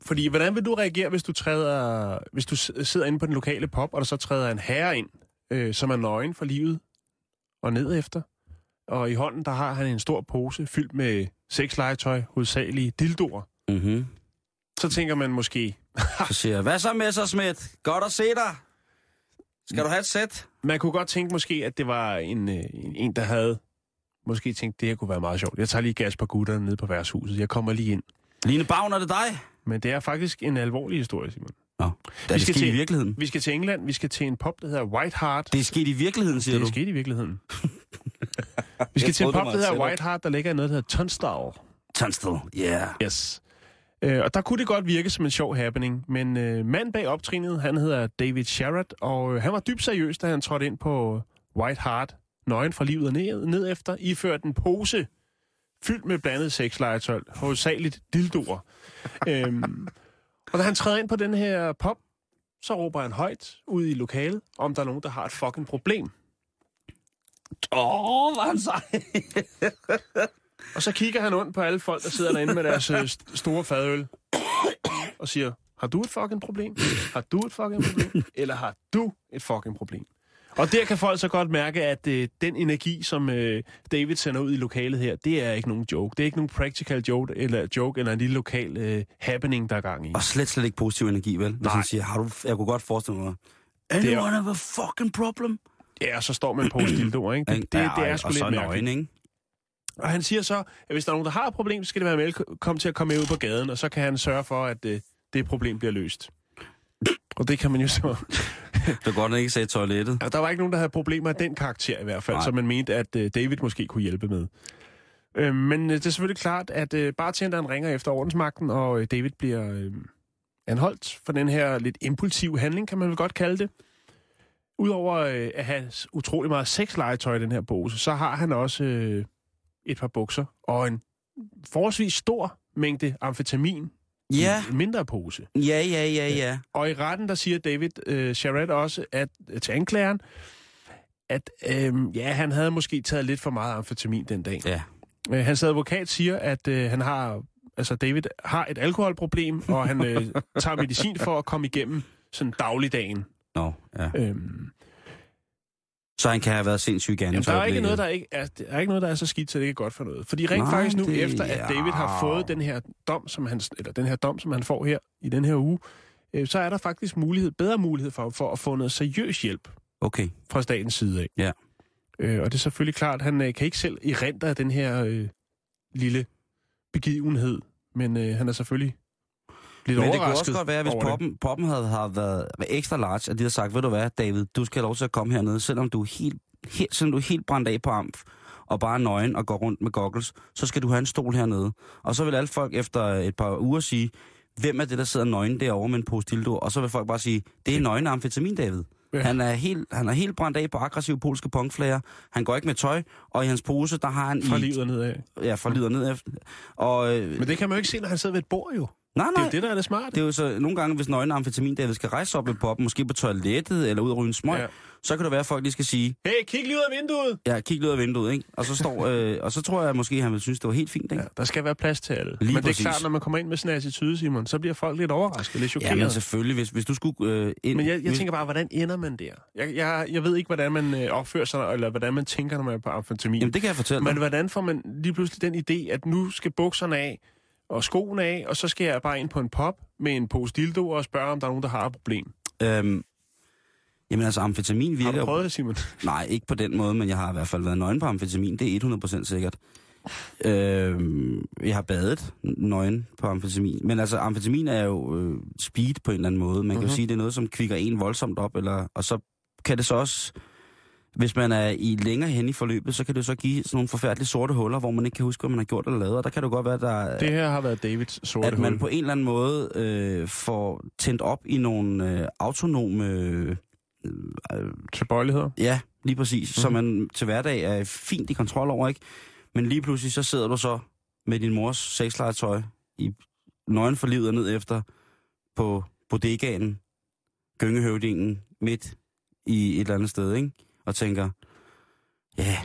Fordi, hvordan vil du reagere, hvis du træder, hvis du sidder inde på den lokale pop, og der så træder en herre ind, øh, som er nøgen for livet og ned efter? Og i hånden, der har han en stor pose fyldt med sexlegetøj, hovedsagelige dildoer. Mm-hmm. Så tænker man måske, Så siger jeg, hvad så Messersmith? Godt at se dig. Skal du have et sæt? man kunne godt tænke måske, at det var en, øh, en, en der havde måske tænkt, det her kunne være meget sjovt. Jeg tager lige gas på gutterne nede på værtshuset. Jeg kommer lige ind. Line Bavn, er det dig? Men det er faktisk en alvorlig historie, Simon. Nå, er det skal sket i til- virkeligheden? Vi skal til England. Vi skal til en pop, der hedder White Heart. Det er sket i virkeligheden, siger det er du? sket i virkeligheden. vi skal til en det pop, der hedder White Heart, der ligger i noget, der hedder Tunstall. Tunstall, yeah. Yes. Øh, og der kunne det godt virke som en sjov happening, men øh, manden bag optrinet, han hedder David Sherratt, og øh, han var dybt seriøs, da han trådte ind på White Heart, nøgen fra livet og ned, ned efter, iført en pose fyldt med blandet sexlegetøj, hovedsageligt dildoer. øhm, og da han træder ind på den her pop, så råber han højt ud i lokalet, om der er nogen, der har et fucking problem. Åh, oh, er han sej. Og så kigger han ondt på alle folk, der sidder derinde med deres øh, st- store fadøl, og siger, har du et fucking problem? Har du et fucking problem? Eller har du et fucking problem? Og der kan folk så godt mærke, at øh, den energi, som øh, David sender ud i lokalet her, det er ikke nogen joke. Det er ikke nogen practical joke eller, joke, eller en lille lokal øh, happening, der er gang i. Og slet, slet ikke positiv energi, vel? Hvis Nej. han siger, har du, jeg kunne godt forestille mig, er- anyone have a fucking problem? Ja, og så står man på dildoer, ikke? Det, det, det, det er sgu og lidt så mærkeligt. nøgen, ikke? Og han siger så, at hvis der er nogen, der har et problem, så skal det være velkommen til at komme med ud på gaden, og så kan han sørge for, at øh, det problem bliver løst. Og det kan man jo så... Det var godt, han ikke sagde toilettet. Ja, der var ikke nogen, der havde problemer af den karakter i hvert fald, Nej. som man mente, at øh, David måske kunne hjælpe med. Øh, men øh, det er selvfølgelig klart, at øh, bartenderen ringer efter ordensmagten, og øh, David bliver øh, anholdt for den her lidt impulsiv handling, kan man vel godt kalde det. Udover øh, at have utrolig meget sexlegetøj i den her pose, så har han også øh, et par bukser og en forholdsvis stor mængde amfetamin Ja, i en mindre pose. ja, ja, ja, ja. Og i retten, der siger David øh, Charette også at, til anklageren, at øh, ja, han havde måske taget lidt for meget amfetamin den dag. Ja. Øh, hans advokat siger, at øh, han har, altså David har et alkoholproblem, og han øh, tager medicin for at komme igennem sådan dagligdagen. Nå, ja. Øhm, Så han kan have været sindssyg igen. Jamen, der er ikke noget, der ikke er, der er ikke noget, der er så skidt, så det ikke er godt for noget. Fordi rent Nej, faktisk nu, det- efter at David har fået den her dom, som han, eller den her dom, som han får her i den her uge, øh, så er der faktisk mulighed, bedre mulighed for, for at få noget seriøs hjælp Okay. fra statens side af. Ja. Øh, og det er selvfølgelig klart, at han øh, kan ikke selv erindre den her øh, lille begivenhed, men øh, han er selvfølgelig lidt Men det kunne også godt være, hvis poppen, poppen havde, havde været, været ekstra large, at de havde sagt, ved du hvad, David, du skal have lov til at komme hernede, selvom du er helt, helt, selvom du er helt brændt af på amf, og bare er nøgen og går rundt med goggles, så skal du have en stol hernede. Og så vil alle folk efter et par uger sige, hvem er det, der sidder nøgen derovre med en pose dildo? Og så vil folk bare sige, det er nøgen amfetamin, David. Ja. Han er, helt, han er helt brændt af på aggressive polske punkflager. Han går ikke med tøj, og i hans pose, der har han... Fra livet nedad. Ja, fra livet og ned efter. Og, øh, Men det kan man jo ikke se, når han sidder ved et bord jo. Nej, Det er nej. jo det, der er det smarte. Det er jo så nogle gange, hvis nøgen amfetamin, David skal rejse op med poppen, måske på toilettet eller ud og ryge en smøg, Ja. ja. så kan det være, at folk lige skal sige, Hey, kig lige ud af vinduet! ja, kig lige ud af vinduet, ikke? Og så, står, øh, og så tror jeg måske, han vil synes, det var helt fint, ikke? Ja, der skal være plads til alle. Lige men det er præcis. klart, når man kommer ind med sådan en attitude, Simon, så bliver folk lidt overrasket, lidt Ja, chokeret. men selvfølgelig, hvis, hvis du skulle øh, ind... Men jeg, jeg hvis, tænker bare, hvordan ender man der? Jeg, jeg, jeg ved ikke, hvordan man øh, opfører sig, eller hvordan man tænker, når man er på amfetamin. Jamen, det kan jeg fortælle Men dig. hvordan får man lige pludselig den idé, at nu skal bukserne af, og skoene af, og så skal jeg bare ind på en pop med en pose dildo og spørge, om der er nogen, der har et problem. Øhm, jamen altså, amfetamin Har virker... du prøvet det, Simon? Nej, ikke på den måde, men jeg har i hvert fald været nøgen på amfetamin. Det er 100% sikkert. Øhm, jeg har badet nøgen på amfetamin. Men altså, amfetamin er jo øh, speed på en eller anden måde. Man kan Mhm. jo sige, at det er noget, som kvikker en voldsomt op. Eller, og så kan det så også... Hvis man er i længere hen i forløbet, så kan det så give sådan nogle forfærdelige sorte huller, hvor man ikke kan huske, hvad man har gjort eller lavet. Og der kan det godt være, der, Det her har været Davids sorte at man hul. på en eller anden måde øh, får tændt op i nogle øh, autonome... Øh, øh, Tilbøjeligheder. Ja, lige præcis. Mm. Så Mhm. man til hverdag er fint i kontrol over, ikke? Men lige pludselig så sidder du så med din mors sexlegetøj i nøgen for livet og ned efter på bodegaen, gyngehøvdingen, midt i et eller andet sted, ikke? Og tænker, ja,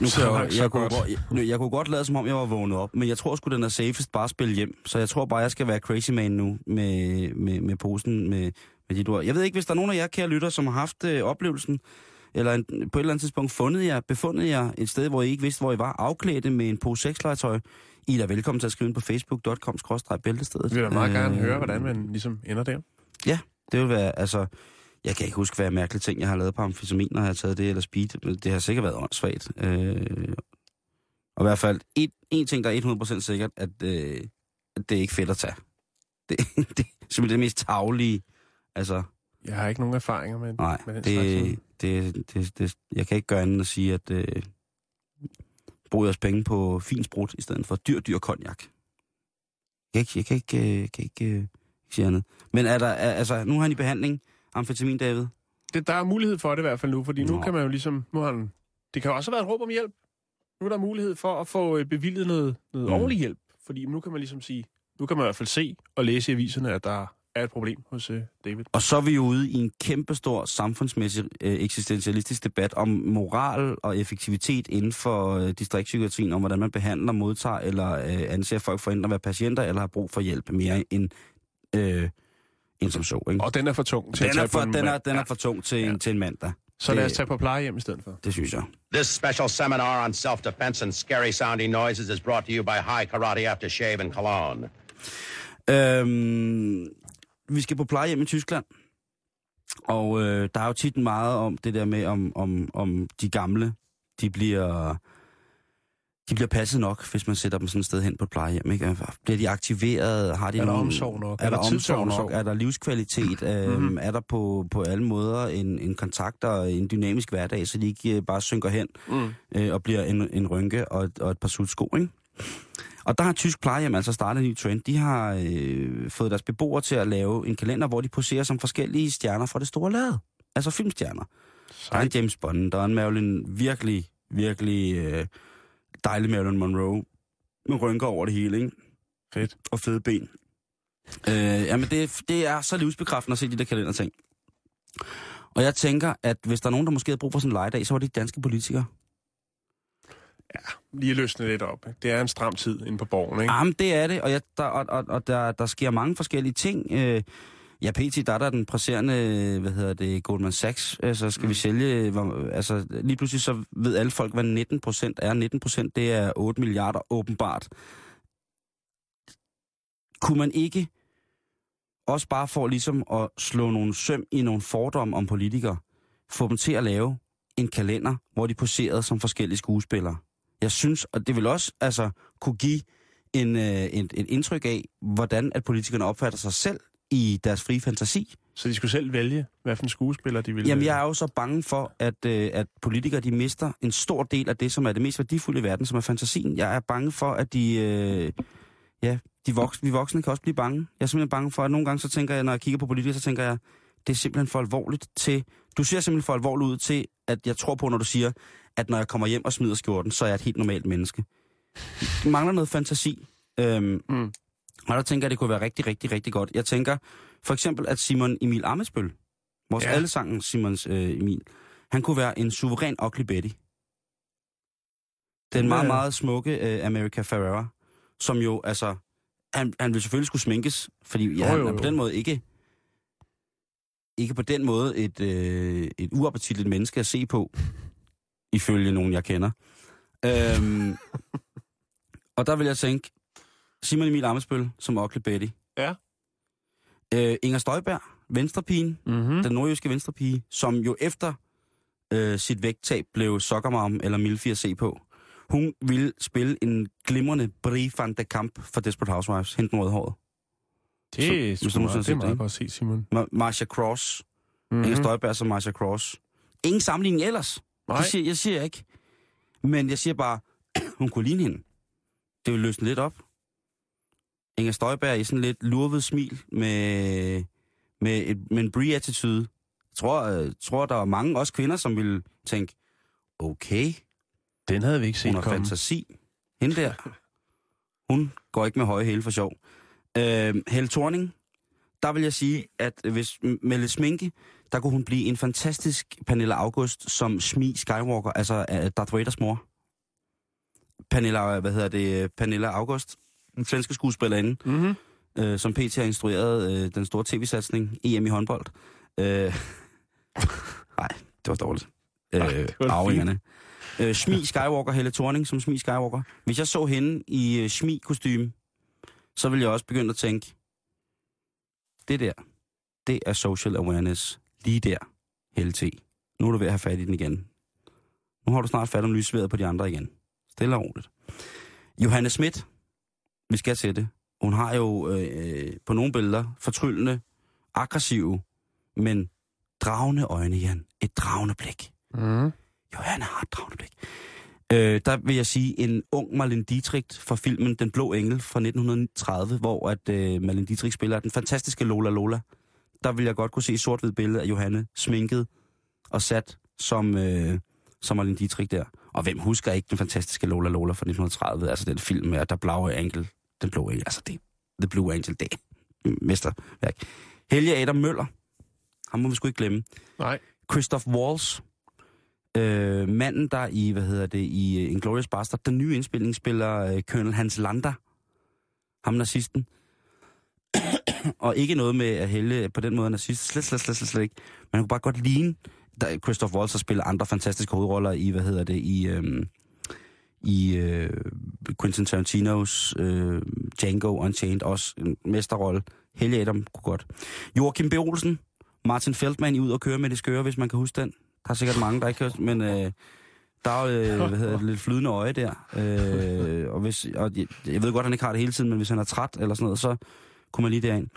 nu Så kan langt, jeg, så jeg, kunne godt. godt, jeg, jeg kunne godt lade, som om jeg var vågnet op, men jeg tror sgu, den er safest bare at spille hjem. Så jeg tror bare, jeg skal være crazy man nu med, med, med posen med, med dit ord. Jeg ved ikke, hvis der er nogen af jer, kære lytter, som har haft øh, oplevelsen, eller en, på et eller andet tidspunkt fundet jer, befundet jer et sted, hvor I ikke vidste, hvor I var, afklædte med en pose sexlegetøj. I er da velkommen til at skrive ind på facebook.com-bæltestedet. Vi vil da meget gerne Øh, høre, hvordan man ligesom ender der. Det vil være, altså... Jeg kan ikke huske, hvad mærkelige ting, jeg har lavet på amfetamin, når jeg har taget det eller speed. Men det har sikkert været åndssvagt. Øh, og i hvert fald, en, en ting, der er 100% sikkert, at, øh, at det er ikke fedt at tage. Det, det er simpelthen det mest taglige. Altså, Jeg har ikke nogen erfaringer med, nej, med den slags. det, det, det, det, jeg kan ikke gøre andet end at sige, at øh, brug jeres penge på fin sprut, i stedet for dyr, dyr konjak. Jeg kan ikke, jeg kan ikke, øh, kan ikke øh, sige andet. Men er der, er, altså, nu har han i behandling, amfetamin, David. det, der er mulighed for det i hvert fald nu, fordi nu Nå. kan man jo ligesom... Nu har han, det kan jo også have været et råb om hjælp. Nu er der mulighed for at få øh, bevilget noget, noget mm. ordentlig hjælp. Fordi nu kan man ligesom sige... Nu kan man i hvert fald se og læse i aviserne, at der er et problem hos øh, David. Og så er vi jo ude i en kæmpestor samfundsmæssig øh, eksistentialistisk debat om moral og effektivitet inden for øh, distriktspsykiatrien, om hvordan man behandler, modtager eller øh, anser folk for enten at være patienter eller har brug for hjælp mere end, øh, end som så. Ikke? Og den er for tung til at Den er, tage for, på en den, er, mand. den er for tung til, Ja. en, til en mandag. Så lad os det- tage på plejehjem i stedet for. Det synes jeg. This special seminar on self-defense and scary sounding noises is brought to you by High Karate Aftershave and Cologne. Øhm, vi skal på plejehjem i Tyskland. Og øh, der er jo tit meget om det der med, om, om, om de gamle, de bliver, de bliver passet nok, hvis man sætter dem sådan et sted hen på et plejehjem. Ikke? Bliver de aktiveret? Har de Er der nogen- omsorg nok? Er der, Er der omsorg nok? Er der livskvalitet? Øhm, Mhm. Er der på, på alle måder en, en kontakt og en dynamisk hverdag, så de ikke øh, bare synker hen Mm. øh, og bliver en, en rynke og, et- og et par sutsko, ikke? Og der har tysk plejehjem altså startet en ny trend. De har øh, fået deres beboere til at lave en kalender, hvor de poserer som forskellige stjerner fra det store lade. Altså filmstjerner. Der er en James Bond, der er en Marilyn, virkelig, virkelig øh, dejlig Marilyn Monroe. med rynker over det hele, ikke? Fedt. Og fede ben. Øh, jamen, det, det er så livsbekræftende at se de der kalenderting. Og jeg tænker, at hvis der er nogen, der måske havde brug for sådan en legedag, så var det de danske politikere. Lige løsne lidt op. Det er en stram tid inde på borgen, ikke? Jamen, det er det, og, jeg, der, og, og, og der, der sker mange forskellige ting. Øh, ja, pt. der er der den presserende, hvad hedder det, Goldman Sachs, altså skal mm. vi sælge, hvor, altså lige pludselig så ved alle folk, hvad 19 procent er. 19 procent, det er 8 milliarder åbenbart. Kunne man ikke også bare for ligesom at slå nogle søm i nogle fordomme om politikere, få dem til at lave en kalender, hvor de poserede som forskellige skuespillere. Jeg synes, og det vil også altså, kunne give en, øh, et, et indtryk af, hvordan at politikerne opfatter sig selv i deres frie fantasi. Så de skulle selv vælge, hvad for en skuespiller de ville... Jamen, jeg er jo så bange for, at, øh, at politikere de mister en stor del af det, som er det mest værdifulde i verden, som er fantasien. Jeg er bange for, at de... Øh, ja, de voksne, vi voksne kan også blive bange. Jeg er simpelthen bange for, at nogle gange så tænker jeg, når jeg kigger på politikere, så tænker jeg, det er simpelthen for alvorligt til... Du ser simpelthen for alvorligt ud til, at jeg tror på, når du siger, at når jeg kommer hjem og smider skjorten, så er jeg et helt normalt menneske. Det mangler noget fantasi. Øhm, Mm. Og der tænker jeg, det kunne være rigtig, rigtig, rigtig godt. Jeg tænker for eksempel, at Simon Emil Amesbøl, vores Ja. allesangen Simons øh, Emil, han kunne være en suveræn Ugly Betty. Den meget, Ja. meget smukke øh, America Ferrera, som jo, altså, han, han ville selvfølgelig skulle sminkes, fordi ja, Jo, han jo, er på den måde ikke, ikke på den måde et, øh, et uappetitligt menneske at se på, ifølge nogen, jeg kender. Øhm, og der vil jeg tænke, Simon Emil Amesbøl som Ugly Betty. Ja. Øh, Inger Støjberg, venstrepigen, Mm-hmm. den nordjyske venstrepige, som jo efter øh, sit vægttab blev sokkermarm eller milfi at se på. Hun ville spille en glimrende Brie van de Kamp for Desperate Housewives, hende den rødhåret. Det, Så- er sgu det er meget ikke? godt set, Simon. Ma- Marcia Cross. Mm-hmm. Inger Støjberg som Marcia Cross. Ingen sammenligning ellers. Nej. Det siger, jeg siger ikke. Men jeg siger bare, hun kunne ligne hende. Det vil løsne lidt op. Inger Støjberg i sådan lidt lurvet smil med, med, et, med en Brie-attitude. Jeg tror, jeg tror, der var mange, også kvinder, som ville tænke, okay, Den havde vi ikke set hun har komme. fantasi. Hende der, hun går ikke med høje hæle for sjov. Øh, Helle Thorning, der vil jeg sige, at hvis med lidt sminke, der kunne hun blive en fantastisk Pernilla August som Smi Skywalker, altså øh, Darth Vaders mor. Pernilla, hvad hedder det, Pernilla August, den svenske skuespillerinde, Mm-hmm. øh, som PT har instrueret øh, den store tv-satsning EM i håndbold. Øh, nej, det var dårligt. Ej, Øh, det var da arvingerne. Øh, Smi Skywalker, Helle Thorning som Smi Skywalker. Hvis jeg så hende i øh, Smi-kostyme, så ville jeg også begynde at tænke, det der, det er social awareness. Lige der, Helle T. Nu er du ved at have fat i den igen. Nu har du snart fat om lysværet på de andre igen. Stille og roligt. Johanne Schmidt, vi skal til det. Hun har jo øh, på nogle billeder fortryllende, aggressive, men dragende øjne, Jan. Et dragende blik. Mm. Johanne har et dragende blik. Øh, der vil jeg sige en ung Marlene Dietrich fra filmen Den Blå Engel fra 1930, hvor at øh, Marlene Dietrich spiller den fantastiske Lola Lola. Der vil jeg godt kunne se et sort-hvid billede af Johanne sminket og sat som, øh, som Marlene Dietrich der. Og hvem husker ikke den fantastiske Lola Lola fra 1930? Altså den film med, at der blaue angel, den blå engel, altså det, The Blue Angel, det er mesterværk. Helge Adam Møller, ham må vi sgu ikke glemme. Nej. Christoph Waltz, øh, manden der i, hvad hedder det, i uh, Inglourious Bastard, den nye indspilning spiller øh, Colonel Hans Lander, ham nazisten. og ikke noget med at Helge på den måde nazist, slet, slet, slet, slet, slet ikke. Men han kunne bare godt ligne, der Christoph Waltz har spillet andre fantastiske hovedroller i, hvad hedder det, i, øh, i øh, Quentin Tarantinos øh, Django Unchained, også en mesterrolle. Helge Adam kunne godt. Joachim B. Olsen, Martin Feldman i Ud og køre med det skøre, hvis man kan huske den. Der er sikkert mange, der ikke kan men øh, der er jo øh, hvad hedder det, lidt flydende øje der. Øh, og hvis, og jeg, jeg ved godt, at han ikke har det hele tiden, men hvis han er træt eller sådan noget, så kunne man lige derind.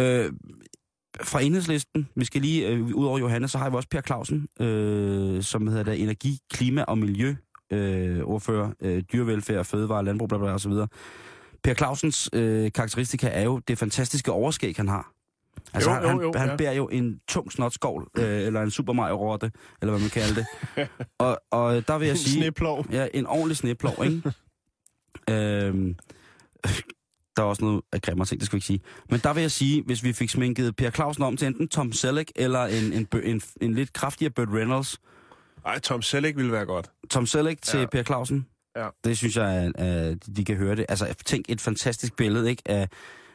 Øh, fra enhedslisten, vi skal lige, øh, ud over Johannes, så har vi også Per Clausen, øh, som hedder der energi, klima og miljø øh, ordfører, øh, dyrevelfærd, fødevare, landbrug, bla, bla, bla, og så videre. Per Clausens øh, karakteristika er jo det fantastiske overskæg, han har. Altså, Jo, han, jo, han, jo, han ja. bærer jo en tung snotskål, øh, eller en Super Mario-rotte, eller hvad man kalder det. og, og der vil jeg En sige... sneplov. Ja, en ordentlig sneplov, ikke? Øhm, der er også noget af grimmere ting, det skal vi ikke sige. Men der vil jeg sige, hvis vi fik sminket Per Clausen om til enten Tom Selleck eller en, en, en, en, en lidt kraftigere Burt Reynolds. Ej, Tom Selleck ville være godt. Tom Selleck til Ja. Per Clausen. Ja. Det synes jeg, at, de kan høre det. Altså, tænk et fantastisk billede, ikke? Af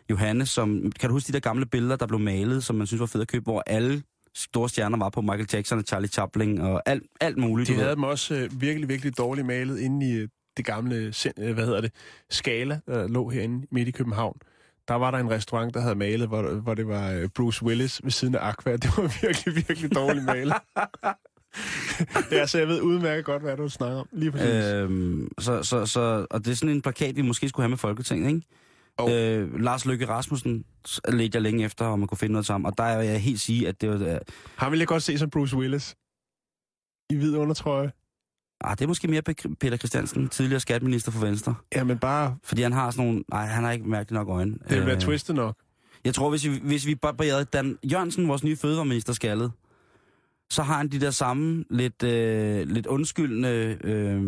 Johannes, som... Kan du huske de der gamle billeder, der blev malet, som man synes var fedt at købe, hvor alle store stjerner var på Michael Jackson og Charlie Chaplin og alt, alt muligt. De du ved. havde dem også øh, virkelig, virkelig dårligt malet inde i øh, det gamle, øh, hvad hedder det, Skala, der lå herinde midt i København. Der var der en restaurant, der havde malet, hvor, hvor det var Bruce Willis ved siden af Aqua. Det var virkelig, virkelig dårligt malet. ja, så jeg ved udmærket godt, hvad du snakker om. Lige præcis. Øh, Øhm, så, så, så, og det er sådan en plakat, vi måske skulle have med Folketinget, ikke? Jo. Øh, Lars Løkke Rasmussen ledte jeg længe efter, om man kunne finde noget sammen. Og der er jeg helt sige, at det var... Øh, Ham vil jeg godt se som Bruce Willis. I hvid undertrøje. ah, det er måske mere Pe- Peter Christiansen, tidligere skatminister for Venstre. Ja, men bare, Fordi han har sådan nogle... Nej, han har ikke mærkeligt nok øjne. det vil være Øh, twistet nok. Jeg tror, hvis vi, hvis vi barberede Dan Jørgensen, vores nye fødevareminister, skaldet, så har han de der samme lidt, øh, lidt undskyldende, øh,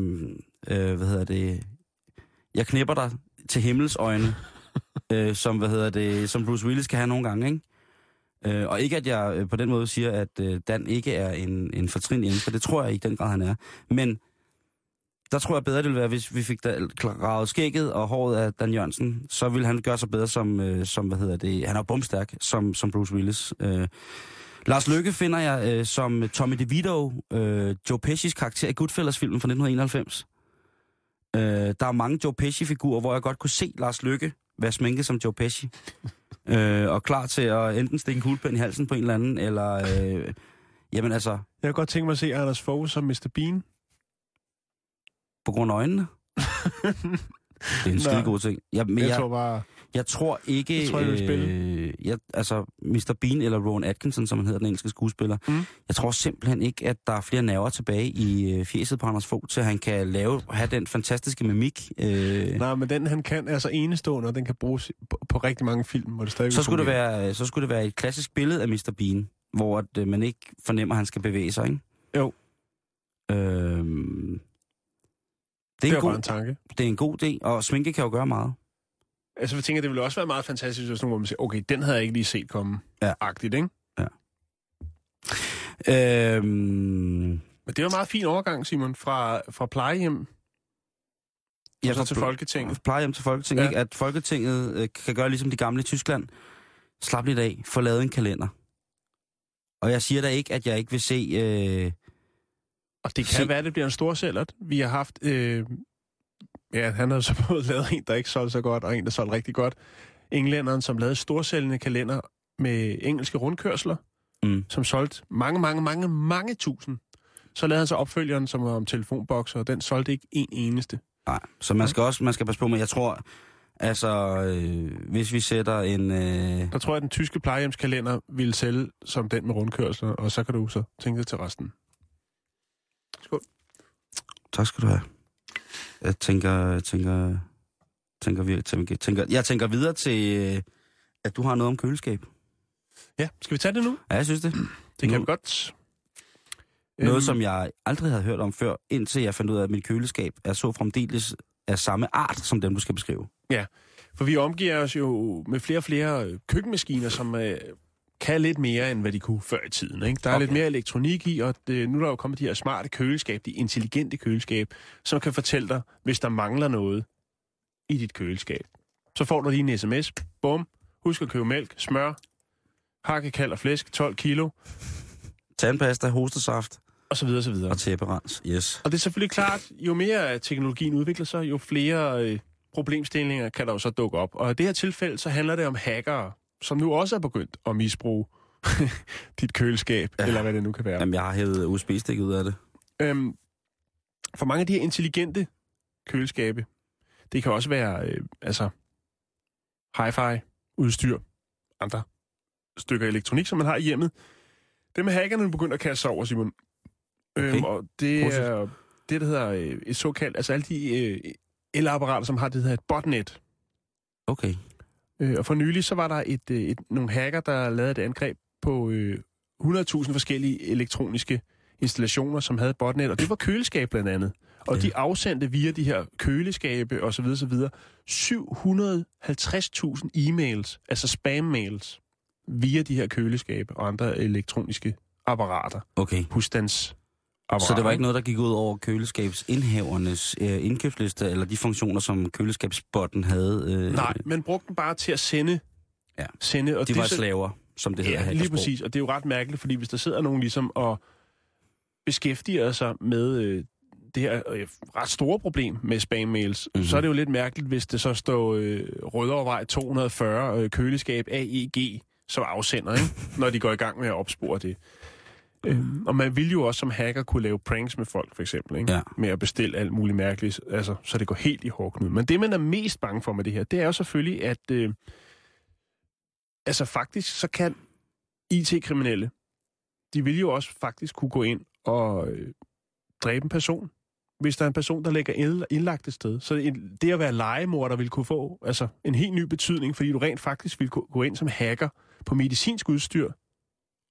øh, hvad hedder det, jeg knipper dig til himmels øjne, øh, som, hvad hedder det, som Bruce Willis kan have nogle gange, ikke? Øh, og ikke at jeg øh, på den måde siger, at øh, Dan ikke er en, en fortrin inden, for det tror jeg i den grad, han er. Men der tror jeg bedre, det ville være, hvis vi fik gravet skægget og håret af Dan Jørgensen, så ville han gøre sig bedre som, øh, som hvad hedder det, han er bumstærk, som, som Bruce Willis. Øh, Lars Lykke finder jeg øh, som Tommy DeVito, øh, Joe Pesci's karakter i Goodfellas-filmen fra 1991. Øh, der er mange Joe Pesci-figurer, hvor jeg godt kunne se Lars Lykke være sminket som Joe Pesci. øh, og klar til at enten stikke en kuglepen i halsen på en eller anden, eller... Øh, jamen altså, Jeg kan godt tænke mig at se Anders Fogh som Mr. Bean. på grund af øjnene. Det er en skide god ting. Jeg, men Jeg, jeg, tror bare... jeg tror ikke... Jeg tror, jeg vil spille. Øh, jeg, altså, Mr. Bean eller Rowan Atkinson, som han hedder, den engelske skuespiller. Mm. Jeg tror simpelthen ikke, at der er flere nerver tilbage i øh, fjeset på Anders Fogh, til han kan lave, have den fantastiske mimik. Øh, Nej, men den han kan er så enestående, og den kan bruges på, på rigtig mange film, hvor det stadig så, skulle det være, så skulle det være et klassisk billede af Mr. Bean, hvor at, øh, man ikke fornemmer, at han skal bevæge sig, ikke? Jo. Øhm, det, Det er en bare god, en tanke. det er en god idé, og sminke kan jo gøre meget. Altså, jeg tænker, det ville også være meget fantastisk, hvis nogen, hvor man siger, okay, den havde jeg ikke lige set komme. Ja. Agtigt, ikke? Øhm, Men det var en meget fin overgang, Simon, fra, fra plejehjem ja, så til Folketinget. Plejehjem til Folketinget, Ja. ja. ikke? At Folketinget øh, kan gøre ligesom de gamle i Tyskland. Slap lidt af, få lavet en kalender. Og jeg siger da ikke, at jeg ikke vil se... Øh, Og det kan Se- være, at det bliver en stor sælgert. Vi har haft... Øh, ja, han har så både lavet en, der ikke solgte så godt, og en, der solgte rigtig godt. Englænderen, som lavede storsælgende kalender med engelske rundkørsler, mm, som solgte mange, mange, mange, mange tusind. Så lavede han så opfølgeren, som var om telefonbokser, og den solgte ikke en eneste. nej, så man skal også man skal passe på med, jeg tror... Altså, øh, hvis vi sætter en... Øh, Der tror jeg, at den tyske plejehjemskalender ville sælge som den med rundkørsler, og så kan du så tænke dig til resten. tak skal du have. Jeg tænker... Tænker tænker, vi, tænker, tænker, jeg tænker videre til, øh, at du har noget om køleskab. Ja, skal vi tage det nu? Ja, jeg synes det. Det kan Nu- vi godt. Noget, Øhm, som jeg aldrig havde hørt om før, indtil jeg fandt ud af, at mit køleskab er så fremdeles af samme art, som dem, du skal beskrive. For vi omgiver os jo med flere og flere køkkenmaskiner, som øh, kan lidt mere, end hvad de kunne før i tiden. Ikke? Der er okay. Lidt mere elektronik i, og det, nu er der jo kommet de her smarte køleskab, de intelligente køleskab, som kan fortælle dig, hvis der mangler noget i dit køleskab. Så får du lige en sms. Bum. Husk at købe mælk, smør, hakket kald og flæsk, 12 kilo, Tandpasta, hostesaft og så videre, og så videre. og tæpperens. Yes. Og det er selvfølgelig klart, jo mere teknologien udvikler sig, jo flere øh, problemstillinger kan der jo så dukke op. Og i det her tilfælde, så handler det om hackere, som nu også er begyndt at misbruge dit køleskab, ja. Eller hvad det nu kan være. Jamen, jeg har hævet USB-stik ud af det. Øhm, for mange af de her intelligente køleskabe, det kan også være øh, altså hi-fi, udstyr, andre stykker elektronik, som man har i hjemmet. Det med hackerne er begyndt at kaste sig over, Simon. Okay. Øhm, og det Positivt. er det, der hedder øh, et såkaldt, altså alle de øh, elapparater, som har det, der hedder et botnet. Okay. Øh, og for nylig, så var der et, øh, et, nogle hacker, der lavede et angreb på øh, 100.000 forskellige elektroniske installationer, som havde et botnet, og det var køleskab blandt andet. Og Ja. de afsendte via de her køleskabe osv. osv. 750.000 e-mails, altså spam-mails, via de her køleskabe og andre elektroniske apparater, Okay. husstands Så det var ikke noget, der gik ud over køleskabsindhavernes øh, indkøbsliste, eller de funktioner, som køleskabsbotten havde? Øh, Nej, men brugte den bare til at sende. Ja. sende og De det var så- slaver, som det hedder Ja, lige præcis. Og det er jo ret mærkeligt, fordi hvis der sidder nogen ligesom og beskæftiger sig med øh, det her øh, ret store problem med spam-mails, Mhm. mm-hmm. så er det jo lidt mærkeligt, hvis det så står øh, Rødovrevej 240 øh, køleskab AEG som afsender, ikke? når de går i gang med at opspore det. Øhm, og man vil jo også som hacker kunne lave pranks med folk, for eksempel, ikke? Ja. med at bestille alt muligt mærkeligt, altså, så det går helt i hårdknud. Men det, man er mest bange for med det her, det er jo selvfølgelig, at øh, altså faktisk, så kan IT-kriminelle, de vil jo også faktisk kunne gå ind og øh, dræbe en person, hvis der er en person, der ligger ind- indlagt et sted. Så det at være legemorder vil kunne få altså, en helt ny betydning, fordi du rent faktisk vil kunne gå ind som hacker på medicinsk udstyr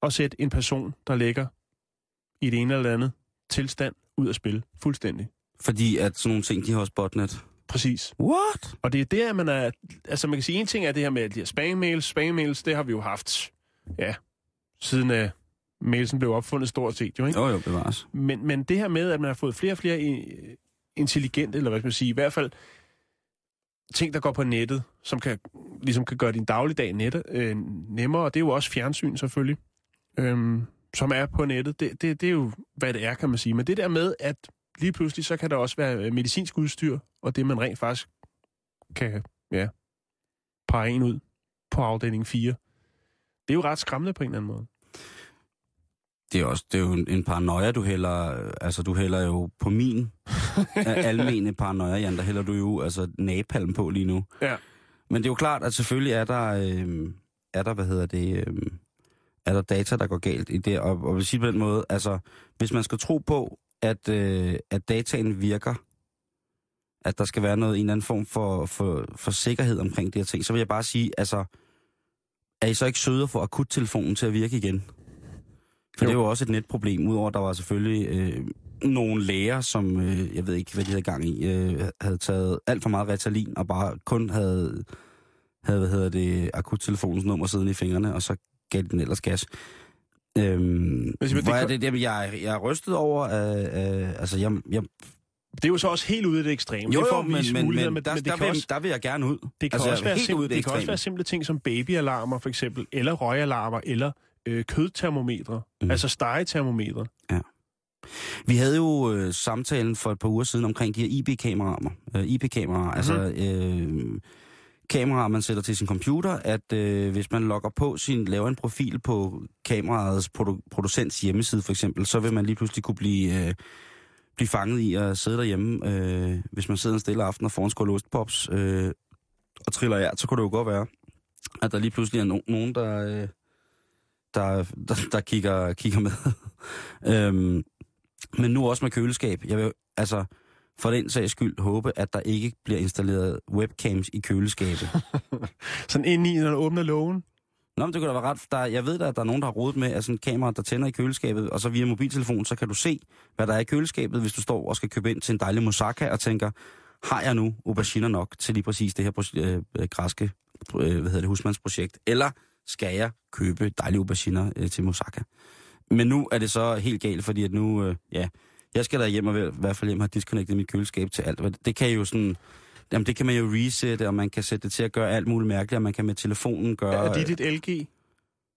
og sætte en person, der ligger i det ene eller andet tilstand, ud af spil. Fuldstændig. Fordi at sådan nogle ting, de har også botnet. Præcis. What? Og det er der, man er... Altså, man kan sige, en ting er det her med de her spam-mails. Spam-mails, det har vi jo haft, ja, siden uh, mailsen blev opfundet stort set, jo, ikke? Jo, jo, bevares. Men, men det her med, at man har fået flere og flere i- intelligente, eller hvad skal man sige, i hvert fald ting, der går på nettet, som kan, ligesom kan gøre din dagligdag net, øh, nemmere, og det er jo også fjernsyn selvfølgelig, øhm, som er på nettet. Det, det, det er jo, hvad det er, kan man sige. Men det der med, at lige pludselig, så kan der også være øh, medicinsk udstyr, og det man rent faktisk kan, ja, pege en ud på afdeling 4. Det er jo ret skræmmende på en eller anden måde. Det er, også, det er jo en, en paranoia, du hælder... Altså, du hælder jo på min almene paranoia, Jan, der hælder du jo altså napalm på lige nu. Ja. Men det er jo klart, at selvfølgelig er der... Øh, er der, hvad hedder det... Øh, er der data, der går galt i det. Og, og vil sige på den måde, altså, hvis man skal tro på, at, øh, at dataen virker, at der skal være noget, en eller anden form for, for, for sikkerhed omkring de her ting, så vil jeg bare sige, altså, er I så ikke søde at få akuttelefonen til at virke igen? For Jo. det er jo også et netproblem, udover at der var selvfølgelig øh, nogle læger, som, øh, jeg ved ikke, hvad de havde gang i, øh, havde taget alt for meget Ritalin, og bare kun havde, havde hvad hedder det, akuttelefonens nummer siddende i fingrene, og så gav de den ellers gas. Øhm, Men det hvor er kan- det, det, jeg, er- jeg er rystet over, øh, øh, altså jeg, jeg, Det er jo så også helt ude i det ekstreme. jo, det er jo, men, vise men, muligheder, men, der, men det der, vil, også, der vil jeg gerne ud. det kan, altså, også være, simple, det, det kan også være simple ting som babyalarmer for eksempel, eller røgalarmer, eller øh, kødtermometre, mm. Altså stegetermometre. Vi havde jo øh, samtalen for et par uger siden omkring de her IP-kameraer. Øh, IP-kameraer, mm-hmm. altså øh, kameraer, man sætter til sin computer, at øh, hvis man logger på sin, laver en profil på kameraets produ- producents hjemmeside for eksempel, så vil man lige pludselig kunne blive, øh, blive fanget i at sidde derhjemme, øh, hvis man sidder en stille aften og får en skål ostpops øh, og triller af, så kunne det jo godt være, at der lige pludselig er no- nogen, der, øh, der, der, der kigger, kigger med. øhm, men nu også med køleskab. Jeg vil altså for den sags skyld håbe, at der ikke bliver installeret webcams i køleskabet. Sådan ind i, når du åbner lågen. Nå, men det kunne da være ret. Der, jeg ved da, at der er nogen, der har rodet med at sådan et kamera, der tænder i køleskabet, og så via mobiltelefon, så kan du se, hvad der er i køleskabet, hvis du står og skal købe ind til en dejlig moussaka og tænker, har jeg nu auberginer nok til lige præcis det her øh, græske øh, hvad hedder det, husmandsprojekt? Eller skal jeg købe dejlige auberginer øh, til moussaka? Men nu er det så helt galt, fordi at nu, øh, ja, jeg skal da hjem og i hvert fald hjem og have disconnectet mit køleskab til alt. Det kan jo sådan, jamen det kan man jo resette, og man kan sætte det til at gøre alt muligt mærkeligt, og man kan med telefonen gøre... Er det dit LG?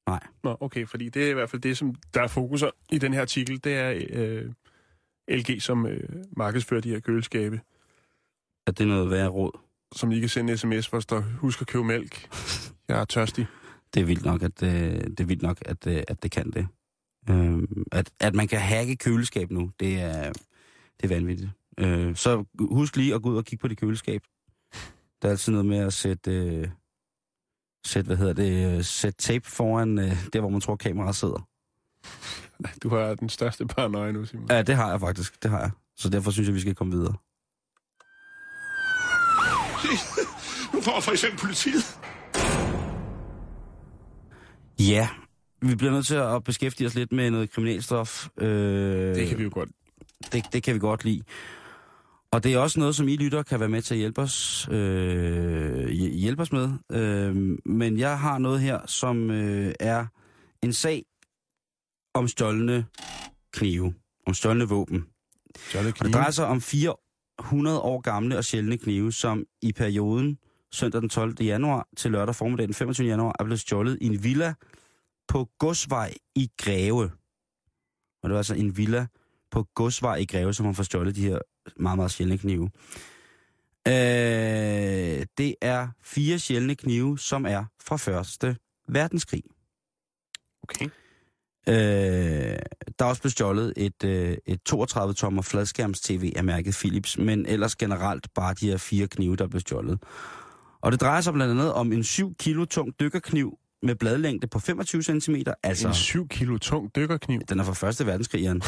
Nej. Nå, okay, fordi det er i hvert fald det, som der er fokus i den her artikel, det er øh, LG, som øh, markedsfører de her køleskabe, at det er noget værre råd. som I kan sende sms, hvor der husk at købe mælk. Jeg er tørstig. Det er vildt nok, at, øh, det, er vildt nok, at, øh, at det kan det. Øh, at, at man kan hacke køleskab nu, det er, det er vanvittigt. Øh, så husk lige at gå ud og kigge på det køleskab. Der er altid noget med at sætte, øh, sætte hvad hedder det, øh, sætte tape foran øh, der, hvor man tror, kameraet sidder. Du har den største paranoia nu, Simon. Ja, det har jeg faktisk, det har jeg. Så derfor synes jeg, vi skal komme videre. Nu får for eksempel politiet. Ja, vi bliver nødt til at beskæftige os lidt med noget kriminalstof. Øh, Det kan vi jo godt. det, det kan vi godt lide. Og det er også noget, som I lytter kan være med til at hjælpe os, øh, hj- hjælpe os med. Øh, men jeg har noget her, som øh, er en sag om stjålne knive, om stjålne våben. Stjålne Og det drejer sig om 400 år gamle og sjældne knive, som i perioden søndag den 12. januar til lørdag formiddag den 25. januar er blevet stjålet i en villa på Godsvej i Greve. Og det var altså en villa på Godsvej i Greve, som har fået stjålet de her meget, meget sjældne knive. Øh, det er fire sjældne knive, som er fra Første Verdenskrig. Okay. Øh, der er også blevet stjålet et, øh, et 32-tommer fladskærms-tv af mærket Philips, men ellers generelt bare de her fire knive, der er blevet stjålet. Og det drejer sig blandt andet om en 7 kilo tung dykkerkniv med bladlængde på 25 cm. Altså, En 7 kilo tung dykkerkniv. den er fra Første Verdenskrig, Jan.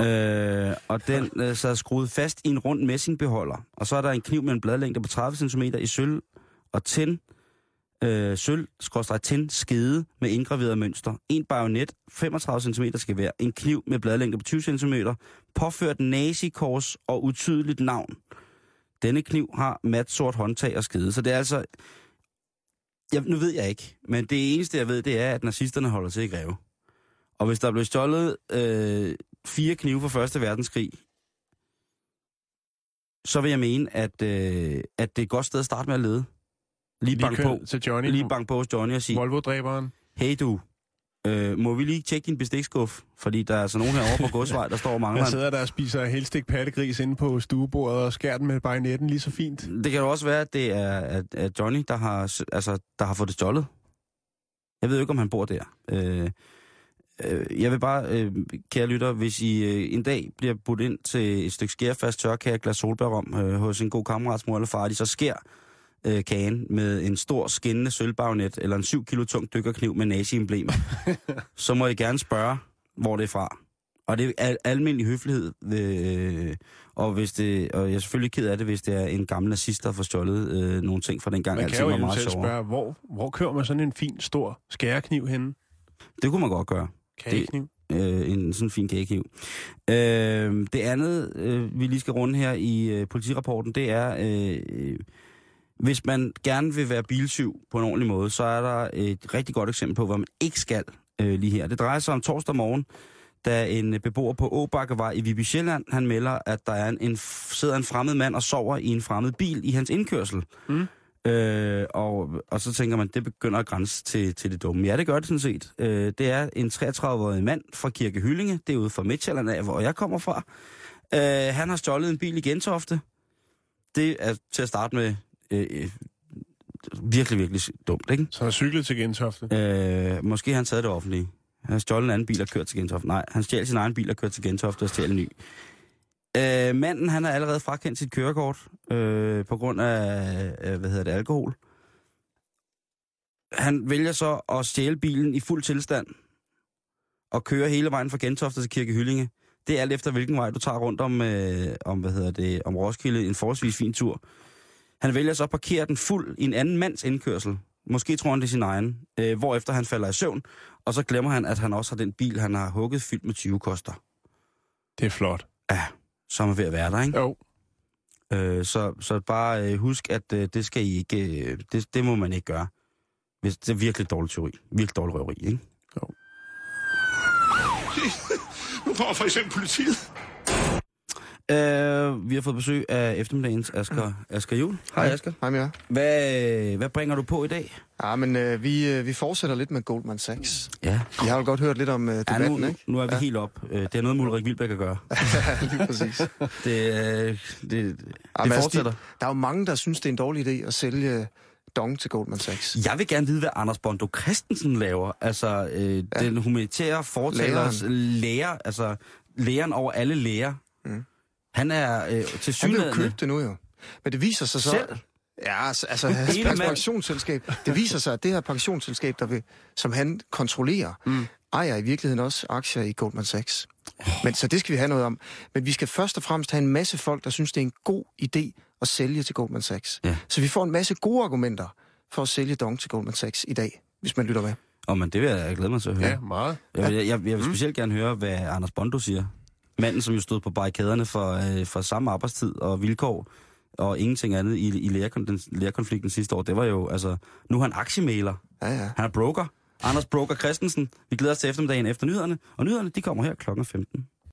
øh, og den øh, så er skruet fast i en rund messingbeholder. Og så er der en kniv med en bladlængde på 30 cm i sølv og tin, øh, sølv, skråstrej tin, skede med indgraveret mønster. En bajonet, 35 cm skal være. En kniv med bladlængde på 20 cm. Påført nazikors og utydeligt navn. Denne kniv har mat sort håndtag og skede. Så det er altså... Jeg, nu ved jeg ikke, men det eneste, jeg ved, det er, at nazisterne holder til i Greve. Og hvis der blev stjålet øh, fire knive fra Første Verdenskrig, så vil jeg mene, at, øh, at det er et godt sted at starte med at lede. Lige Lige bank på, til Johnny. lige bank på hos Johnny og sige, Volvo-dræberen. hey du, øh, må vi lige tjekke din bestikskuff? Fordi der er altså nogen herovre på godsvej, der står og mangler Jeg sidder der og spiser helstik pattegris inde på stuebordet og skærer den med bajonetten lige så fint. Det kan jo også være, at det er at, at Johnny, der har, altså, der har fået det stjålet. Jeg ved jo ikke, om han bor der. Øh, øh, jeg vil bare, øh, kære lytter, hvis I øh, en dag bliver budt ind til et stykke skærfast tørkage glas solbærrom øh, hos en god kammerats mor eller far, de så skær øh, kagen med en stor skinnende sølvbagnet eller en 7 kilo tung dykkerkniv med nazi-emblem, så må I gerne spørge, hvor det er fra. Og det er al- almindelig høflighed. Øh, og, hvis det, og jeg er selvfølgelig ked af det, hvis det er en gammel nazist, der får stjålet øh, nogle ting fra den gang. Man Alting kan jo var meget selv sjovere. spørge, hvor, hvor kører man sådan en fin, stor skærekniv henne? Det kunne man godt gøre. Kagekniv? øh, en sådan fin kagekniv. Øh, det andet, øh, vi lige skal runde her i øh, politirapporten, det er, øh, hvis man gerne vil være bilsyv på en ordentlig måde, så er der et rigtig godt eksempel på, hvad man ikke skal øh, lige her. Det drejer sig om torsdag morgen, da en beboer på Åbakkevej i Viby Sjælland, han melder, at der er en, en, sidder en fremmed mand og sover i en fremmed bil i hans indkørsel. Mm. Øh, og, og så tænker man, det begynder at grænse til, til det dumme. Ja, det gør det sådan set. Øh, det er en 33-årig mand fra Kirke Hyllinge, det er ude fra Midtjylland af, hvor jeg kommer fra. Øh, han har stjålet en bil i Gentofte. Det er til at starte med øh, øh, virkelig, virkelig dumt, ikke? Så han har cyklet til Gentofte. Øh, måske han taget det offentlige. Han har stjålet en anden bil og kørt til Gentofte. Nej, han stjal sin egen bil og kørt til Gentofte og stjal en ny. Øh, manden, han har allerede frakendt sit kørekort øh, på grund af, øh, hvad hedder det, alkohol. Han vælger så at stjæle bilen i fuld tilstand og køre hele vejen fra Gentofte til Kirke Hyllinge. Det er alt efter, hvilken vej du tager rundt om, øh, om, hvad hedder det, om Roskilde. En forholdsvis fin tur. Han vælger så at parkere den fuld i en anden mands indkørsel. Måske tror han det er sin egen. Øh, hvorefter han falder i søvn. Og så glemmer han, at han også har den bil, han har hugget fyldt med 20 koster. Det er flot. Ja, som er ved at være der, ikke? Jo. Øh, så, så bare øh, husk, at øh, det skal I ikke, øh, det, det må man ikke gøre. Hvis det er virkelig dårlig teori. Virkelig dårlig røveri, ikke? Nu kommer for eksempel politiet. Øh, vi har fået besøg af eftermiddagens Asger, Asger Jul. Hej Asger. Hej med jer. Hvad, hvad bringer du på i dag? Ja, men øh, vi, øh, vi fortsætter lidt med Goldman Sachs. Ja. Jeg har jo godt hørt lidt om øh, Ja, debatten, nu, ikke? nu er vi ja. helt op. Øh, Det er noget, Mulrik Vilbæk at gøre. Lige præcis. Det, øh, det, det, Jamen, det altså, fortsætter. De, der er jo mange, der synes, det er en dårlig idé at sælge Dong til Goldman Sachs. Jeg vil gerne vide, hvad Anders Bondo Christensen laver. Altså, øh, ja. den humanitære fortalers lærer, altså læren over alle læger. Mm. Han er øh, til Han vil jo synligheden... købe det nu jo. Men det viser sig så... Selv? Ja, altså, altså hans, pensionsselskab. Det viser sig, at det her pensionsselskab, der vil, som han kontrollerer, mm. ejer i virkeligheden også aktier i Goldman Sachs. Men så det skal vi have noget om. Men vi skal først og fremmest have en masse folk, der synes, det er en god idé at sælge til Goldman Sachs. Ja. Så vi får en masse gode argumenter for at sælge Dong til Goldman Sachs i dag, hvis man lytter med. Åh, oh, men det vil jeg glæde mig til at høre. Ja, meget. Jeg, vil, jeg, jeg vil specielt gerne høre, hvad Anders Bondo siger. Manden, som jo stod på barrikaderne for, øh, for samme arbejdstid og vilkår, og ingenting andet i, i lærerkonflikten sidste år, det var jo, altså, nu er han aktiemæler. Ja, ja. Han er broker. Anders Broker Christensen. Vi glæder os til eftermiddagen efter nyhederne, og nyhederne, de kommer her klokken 15.